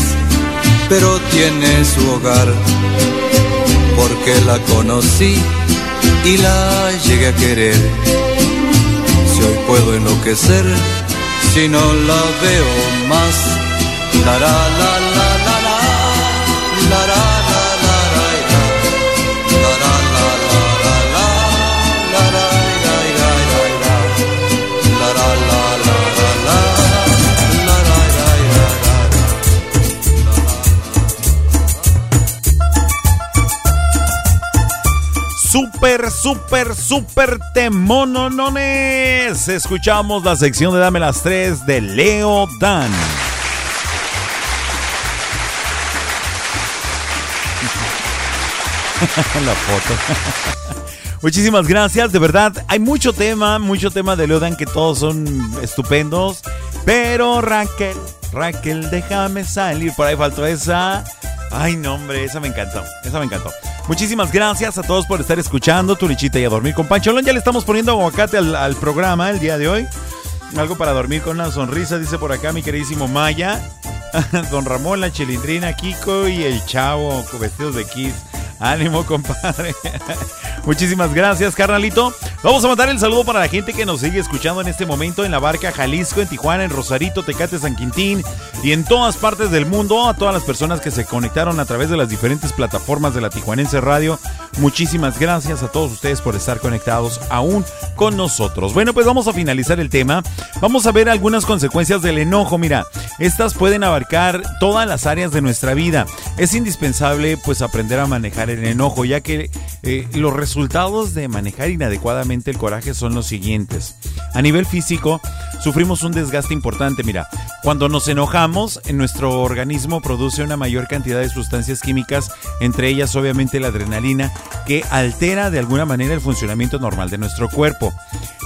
pero tiene su hogar. Porque la conocí y la llegué a querer. Si hoy puedo enloquecer, si no la veo más. La la la la Super, super, super temononones. Escuchamos la sección de Dame las tres de Leo Dan. [laughs] la foto. [laughs] Muchísimas gracias, de verdad. Hay mucho tema, mucho tema de Leodan que todos son estupendos. Pero Raquel, Raquel, déjame salir. Por ahí faltó esa. Ay, no, hombre, esa me encantó. Esa me encantó. Muchísimas gracias a todos por estar escuchando tu lichita y a dormir con Pancholón. Ya le estamos poniendo aguacate al, al programa el día de hoy. Algo para dormir con una sonrisa, dice por acá mi queridísimo Maya. [laughs] Don Ramón, la chilindrina, Kiko y el chavo vestidos de Kiss. Ánimo, compadre. [laughs] Muchísimas gracias, carnalito. Vamos a mandar el saludo para la gente que nos sigue escuchando en este momento en la barca Jalisco, en Tijuana, en Rosarito, Tecate, San Quintín y en todas partes del mundo. A todas las personas que se conectaron a través de las diferentes plataformas de la Tijuanense Radio. Muchísimas gracias a todos ustedes por estar conectados aún con nosotros. Bueno, pues vamos a finalizar el tema. Vamos a ver algunas consecuencias del enojo. Mira, estas pueden abarcar todas las áreas de nuestra vida. Es indispensable pues aprender a manejar el enojo, ya que eh, los resultados de manejar inadecuadamente el coraje son los siguientes. A nivel físico, sufrimos un desgaste importante. Mira, cuando nos enojamos, en nuestro organismo produce una mayor cantidad de sustancias químicas, entre ellas obviamente la adrenalina, que altera de alguna manera el funcionamiento normal de nuestro cuerpo.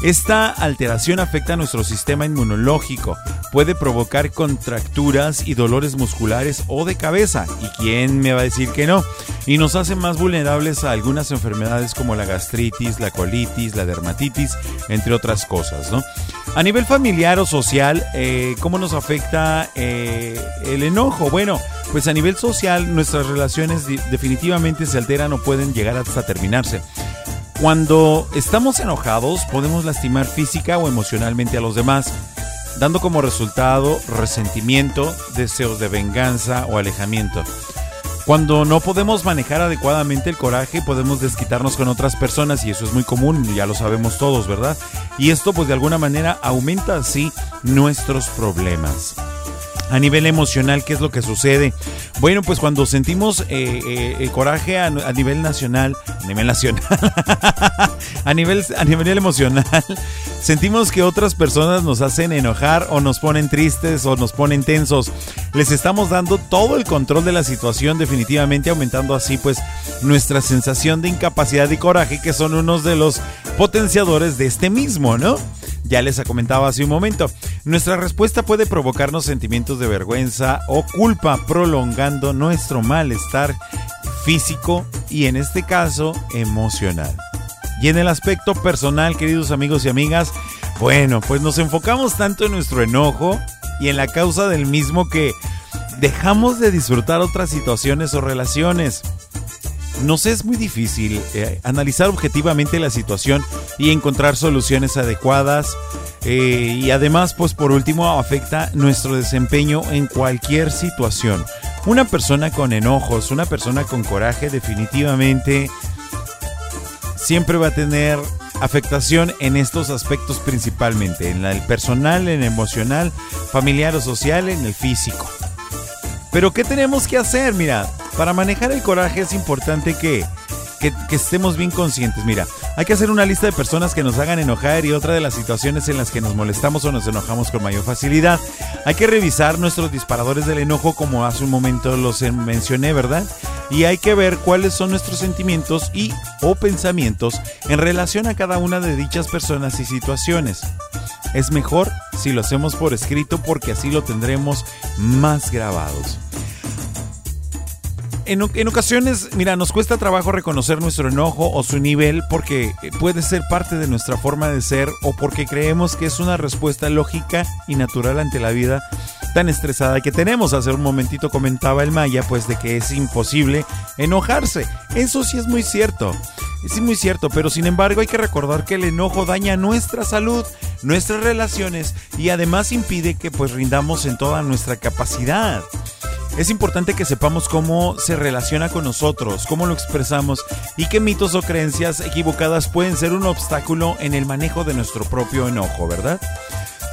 Esta alteración afecta a nuestro sistema inmunológico, puede provocar contracturas y dolores musculares o de cabeza, y quién me va a decir que no, y nos hace más vulnerables a algunas enfermedades como la gastritis, la colitis, la dermatitis, entre otras cosas, ¿no? A nivel familiar o social, eh, ¿cómo nos afecta eh, el enojo? Bueno, pues a nivel social nuestras relaciones definitivamente se alteran o pueden llegar hasta terminarse. Cuando estamos enojados podemos lastimar física o emocionalmente a los demás, dando como resultado resentimiento, deseos de venganza o alejamiento. Cuando no podemos manejar adecuadamente el coraje, podemos desquitarnos con otras personas y eso es muy común, ya lo sabemos todos, ¿verdad? Y esto pues de alguna manera aumenta así nuestros problemas. A nivel emocional, ¿qué es lo que sucede? Bueno, pues cuando sentimos eh, eh, eh, coraje a, a nivel nacional, a nivel nacional, [laughs] a nivel, a nivel emocional, [laughs] sentimos que otras personas nos hacen enojar o nos ponen tristes o nos ponen tensos. Les estamos dando todo el control de la situación, definitivamente aumentando así pues nuestra sensación de incapacidad y coraje, que son unos de los potenciadores de este mismo, ¿no? Ya les comentaba hace un momento. Nuestra respuesta puede provocarnos sentimientos de vergüenza o culpa, prolongando nuestro malestar físico y en este caso emocional. Y en el aspecto personal, queridos amigos y amigas, bueno, pues nos enfocamos tanto en nuestro enojo y en la causa del mismo que dejamos de disfrutar otras situaciones o relaciones. Nos es muy difícil eh, analizar objetivamente la situación y encontrar soluciones adecuadas. eh, y además, pues por último, afecta nuestro desempeño en cualquier situación. Una persona con enojos, una persona con coraje, definitivamente siempre va a tener afectación en estos aspectos principalmente, en el personal, en el emocional, familiar o social, en el físico. Pero ¿qué tenemos que hacer? Mira, para manejar el coraje es importante que, que, estemos bien conscientes. Mira, hay que hacer una lista de personas que nos hagan enojar y otra de las situaciones en las que nos molestamos o nos enojamos con mayor facilidad. Hay que revisar nuestros disparadores del enojo como hace un momento los mencioné, ¿verdad? Y hay que ver cuáles son nuestros sentimientos y o pensamientos en relación a cada una de dichas personas y situaciones. Es mejor si lo hacemos por escrito porque así lo tendremos más grabados. En, ocasiones, mira, nos cuesta trabajo reconocer nuestro enojo o su nivel porque eh, puede ser parte de nuestra forma de ser o porque creemos que es una respuesta lógica y natural ante la vida tan estresada que tenemos. Hace un momentito comentaba el Maya, pues de que es imposible enojarse. Eso sí es muy cierto. Es muy cierto, pero sin embargo hay que recordar que el enojo daña nuestra salud, nuestras relaciones y además impide que pues rindamos en toda nuestra capacidad. Es importante que sepamos cómo se relaciona con nosotros, cómo lo expresamos y qué mitos o creencias equivocadas pueden ser un obstáculo en el manejo de nuestro propio enojo, ¿verdad?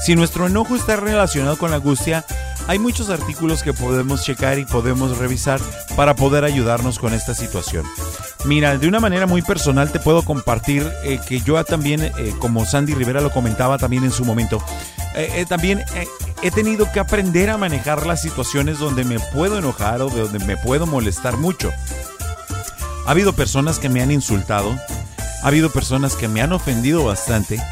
Si nuestro enojo está relacionado con la angustia, hay muchos artículos que podemos checar y podemos revisar para poder ayudarnos con esta situación. Mira, de una manera muy personal te puedo compartir eh, que yo también, eh, como Sandy Rivera lo comentaba también en su momento, eh, también he tenido que aprender a manejar las situaciones donde me puedo enojar o de donde me puedo molestar mucho. Ha habido personas que me han insultado, ha habido personas que me han ofendido bastante,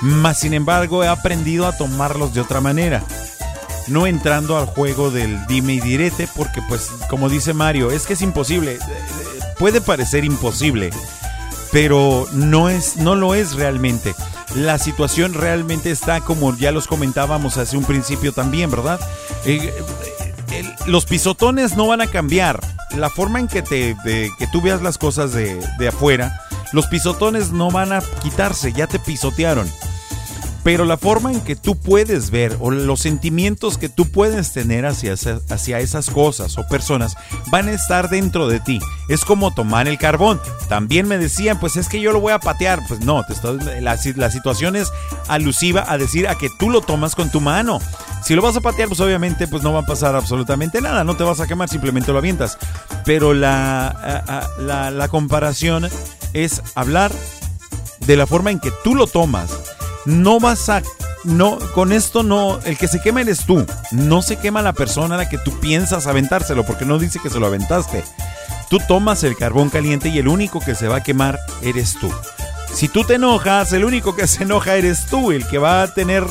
mas sin embargo he aprendido a tomarlos de otra manera. No entrando al juego del dime y direte, porque pues como dice Mario, es que es imposible. Eh, eh, Puede parecer imposible, pero no es, no lo es realmente. La situación realmente está como ya los comentábamos hace un principio también, ¿verdad? Eh, los pisotones no van a cambiar. La forma en que, te, que tú veas las cosas de afuera, los pisotones no van a quitarse, ya te pisotearon. Pero la forma en que tú puedes ver o los sentimientos que tú puedes tener hacia, hacia esas cosas o personas van a estar dentro de ti. Es como tomar el carbón. También me decían, pues es que yo lo voy a patear. Pues no, te estoy- la, si- la situación es alusiva a decir a que tú lo tomas con tu mano. Si lo vas a patear, pues obviamente pues no va a pasar absolutamente nada. No te vas a quemar, simplemente lo avientas. Pero la, la comparación es hablar de la forma en que tú lo tomas. No vas a no con esto no el que se quema eres tú. No se quema la persona a la que tú piensas aventárselo porque no dice que se lo aventaste. Tú tomas el carbón caliente y el único que se va a quemar eres tú. Si tú te enojas, el único que se enoja eres tú, el que va a tener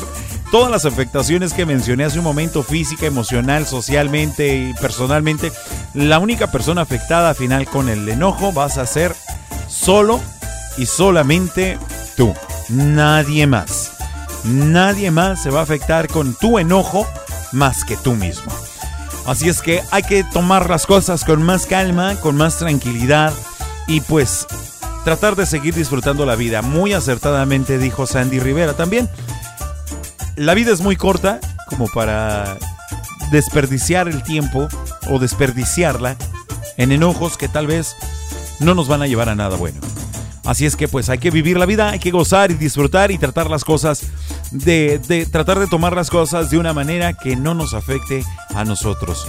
todas las afectaciones que mencioné hace un momento, física, emocional, socialmente y personalmente. La única persona afectada al final con el enojo vas a ser solo y solamente tú. Nadie más. Nadie más se va a afectar con tu enojo más que tú mismo. Así es que hay que tomar las cosas con más calma, con más tranquilidad y pues tratar de seguir disfrutando la vida. Muy acertadamente dijo Sandy Rivera también. La vida es muy corta como para desperdiciar el tiempo o desperdiciarla en enojos que tal vez no nos van a llevar a nada bueno. Así es que pues hay que vivir la vida, hay que gozar y disfrutar y tratar las cosas de, de tratar de tomar las cosas de una manera que no nos afecte a nosotros.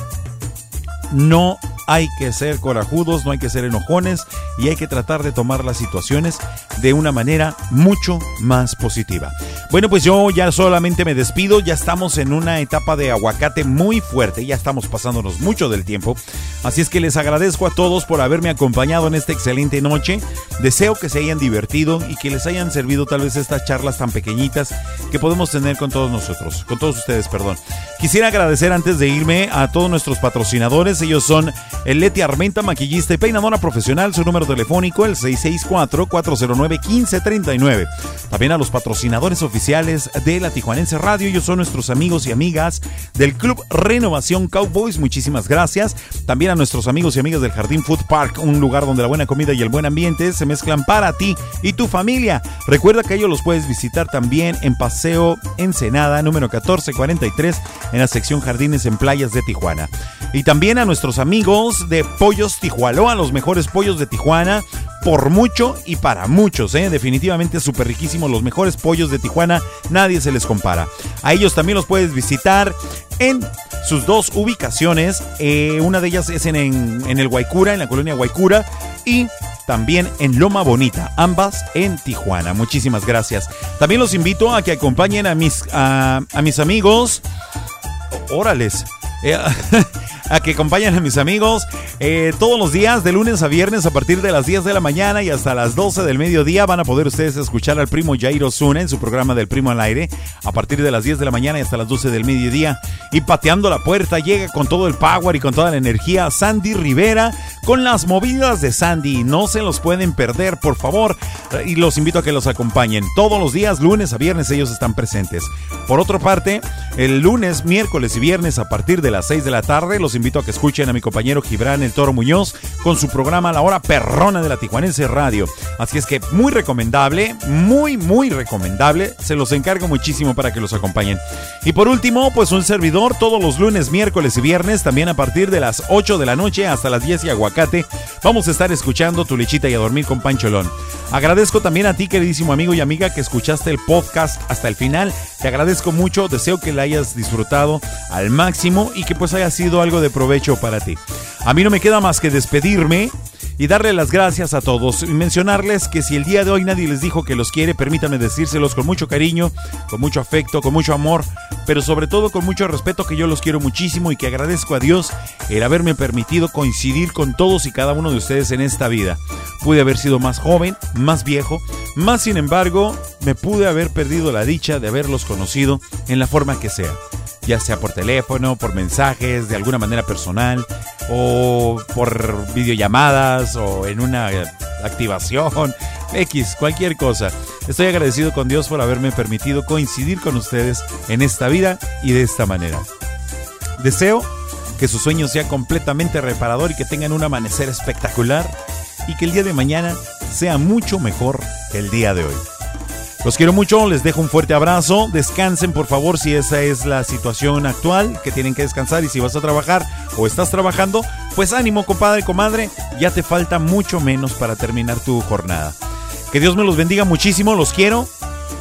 No hay que ser corajudos, no hay que ser enojones y hay que tratar de tomar las situaciones de una manera mucho más positiva. Bueno, pues yo ya solamente me despido, ya estamos en una etapa de aguacate muy fuerte, ya estamos pasándonos mucho del tiempo, así es que les agradezco a todos por haberme acompañado en esta excelente noche, deseo que se hayan divertido y que les hayan servido tal vez estas charlas tan pequeñitas que podemos tener con todos nosotros, con todos ustedes, perdón. Quisiera agradecer antes de irme a todos nuestros patrocinadores, ellos son Leti Armenta, maquillista y peinadora profesional. Su número telefónico, el 664-409-1539. También a los patrocinadores oficiales de la Tijuanense Radio. Ellos son nuestros amigos y amigas del Club Renovación Cowboys. Muchísimas gracias. También a nuestros amigos y amigas del Jardín Food Park, un lugar donde la buena comida y el buen ambiente se mezclan para ti y tu familia. Recuerda que ellos los puedes visitar también en Paseo Ensenada, número 1443, en la sección Jardines en Playas de Tijuana. Y también a nuestros amigos de Pollos Tijualoa, los mejores pollos de Tijuana, por mucho y para muchos, ¿eh? definitivamente súper riquísimos, los mejores pollos de Tijuana, nadie se les compara. A ellos también los puedes visitar en sus dos ubicaciones, eh, una de ellas es en, en, el Guaycura, en la colonia Guaycura, y también en Loma Bonita, ambas en Tijuana. Muchísimas gracias. También los invito a que acompañen a mis, a, a mis amigos. Órales. Eh, [laughs] a que acompañen a mis amigos eh, todos los días, de lunes a viernes, a partir de las 10 de la mañana y hasta las 12 del mediodía. Van a poder ustedes escuchar al primo Jairo Zuna en su programa del Primo al Aire, a partir de las 10 de la mañana y hasta las 12 del mediodía. Y pateando la puerta, llega con todo el power y con toda la energía Sandy Rivera con las movidas de Sandy. No se los pueden perder, por favor. Y los invito a que los acompañen. Todos los días, lunes a viernes, ellos están presentes. Por otra parte, el lunes, miércoles y viernes, a partir de las 6 de la tarde, los invito a que escuchen a mi compañero Gibran El Toro Muñoz con su programa La Hora Perrona de la Tijuanense Radio. Así es que muy recomendable, muy, muy recomendable. Se los encargo muchísimo para que los acompañen. Y por último, pues un servidor todos los lunes, miércoles y viernes, también a partir de las 8 de la noche hasta las 10 y aguacate, vamos a estar escuchando Tu Lechita y a Dormir con Pancholón. Agradezco también a ti, queridísimo amigo y amiga, que escuchaste el podcast hasta el final. Te agradezco mucho, deseo que la hayas disfrutado al máximo y que pues haya sido algo de provecho para ti. A mí no me queda más que despedirme y darle las gracias a todos y mencionarles que si el día de hoy nadie les dijo que los quiere, permítanme decírselos con mucho cariño, con mucho afecto, con mucho amor, pero sobre todo con mucho respeto que yo los quiero muchísimo y que agradezco a Dios el haberme permitido coincidir con todos y cada uno de ustedes en esta vida. Pude haber sido más joven, más viejo, más sin embargo me pude haber perdido la dicha de haberlos conocido en la forma que sea ya sea por teléfono, por mensajes, de alguna manera personal, o por videollamadas, o en una activación, [laughs] X, cualquier cosa. Estoy agradecido con Dios por haberme permitido coincidir con ustedes en esta vida y de esta manera. Deseo que su sueño sea completamente reparador y que tengan un amanecer espectacular y que el día de mañana sea mucho mejor que el día de hoy. Los quiero mucho, les dejo un fuerte abrazo. Descansen, por favor, si esa es la situación actual, que tienen que descansar. Y si vas a trabajar o estás trabajando, pues ánimo, compadre, comadre. Ya te falta mucho menos para terminar tu jornada. Que Dios me los bendiga muchísimo, los quiero.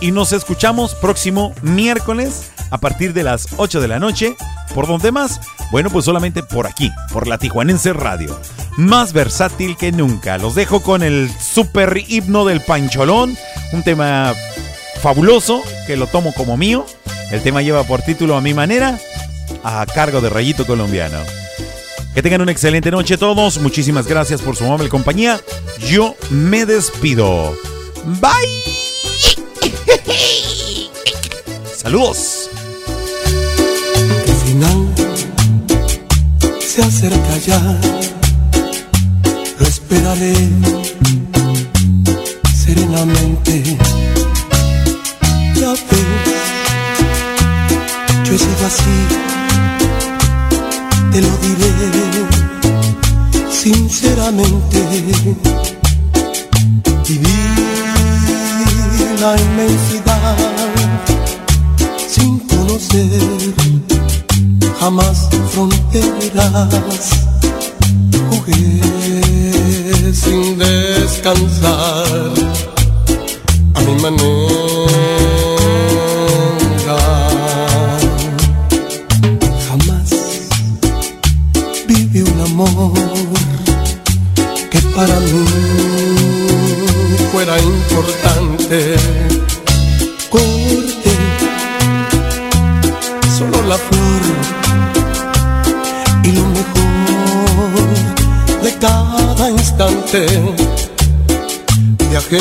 Y nos escuchamos próximo miércoles a partir de las 8 de la noche. ¿Por dónde más? Bueno, pues solamente por aquí, por la Tijuanense Radio. Más versátil que nunca. Los dejo con el super himno del Pancholón. Un tema fabuloso que lo tomo como mío. El tema lleva por título A mi manera, a cargo de Rayito Colombiano. Que tengan una excelente noche todos. Muchísimas gracias por su amable compañía. Yo me despido. Bye. Saludos. El final se acerca ya, lo esperaré serenamente. Ya ves, yo he sido así, te lo diré sinceramente. Viví la inmensidad sin conocer jamás fronteras. Jugué sin descansar a mi manera. Cada instante. Viajé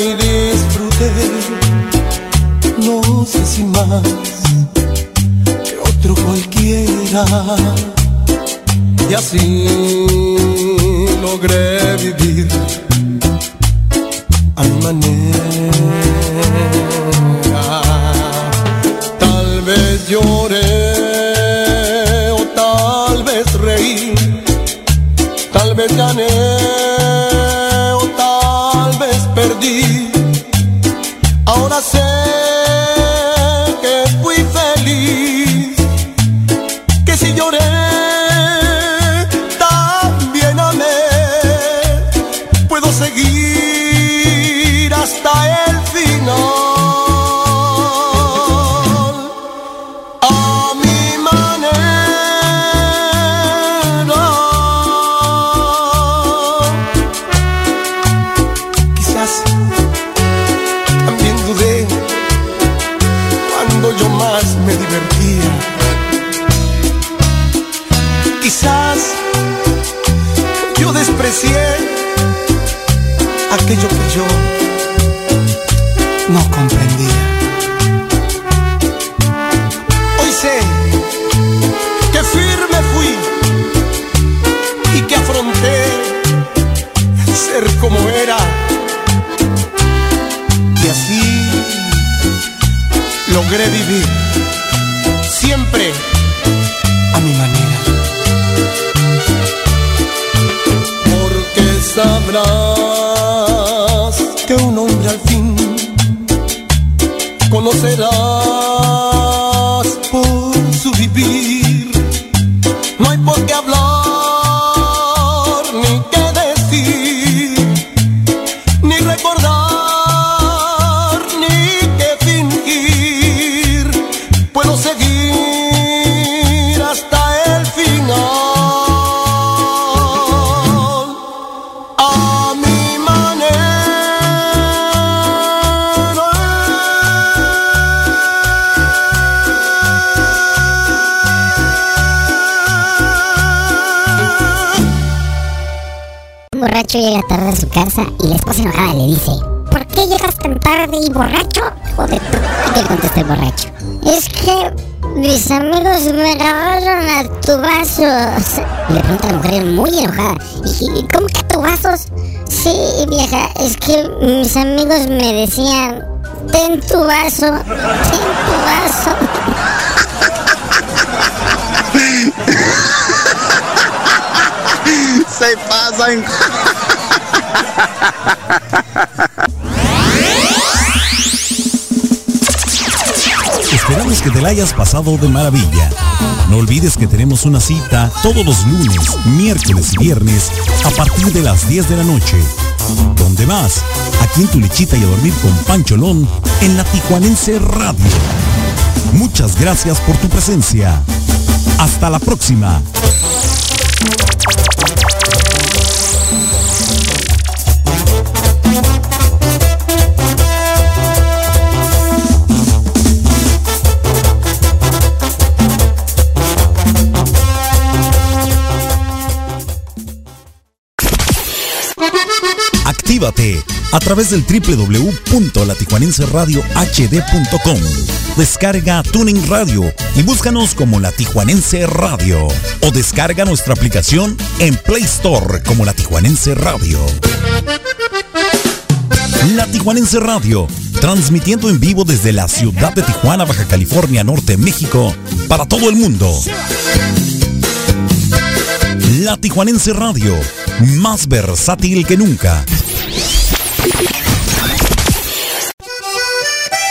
y disfruté, no sé si más que otro cualquiera. Y así logré vivir a mi manera. Vieja, es que mis amigos me decían: Ten tu vaso, ten tu vaso. [laughs] Se pasan. Esperamos que te la hayas pasado de maravilla. No olvides que tenemos una cita todos los lunes, miércoles y viernes a partir de las 10 de la noche. ¿Dónde más? Aquí en tu lechita y a dormir con Pancholón en la Tijuanense Radio. Muchas gracias por tu presencia. Hasta la próxima. Actívate a través del www.latijuanenseradiohd.com. Descarga Tuning Radio y búscanos como La Tijuanense Radio o descarga nuestra aplicación en Play Store como La Tijuanense Radio. La Tijuanense Radio, transmitiendo en vivo desde la ciudad de Tijuana, Baja California, Norte, México, para todo el mundo. La Tijuanense Radio, más versátil que nunca.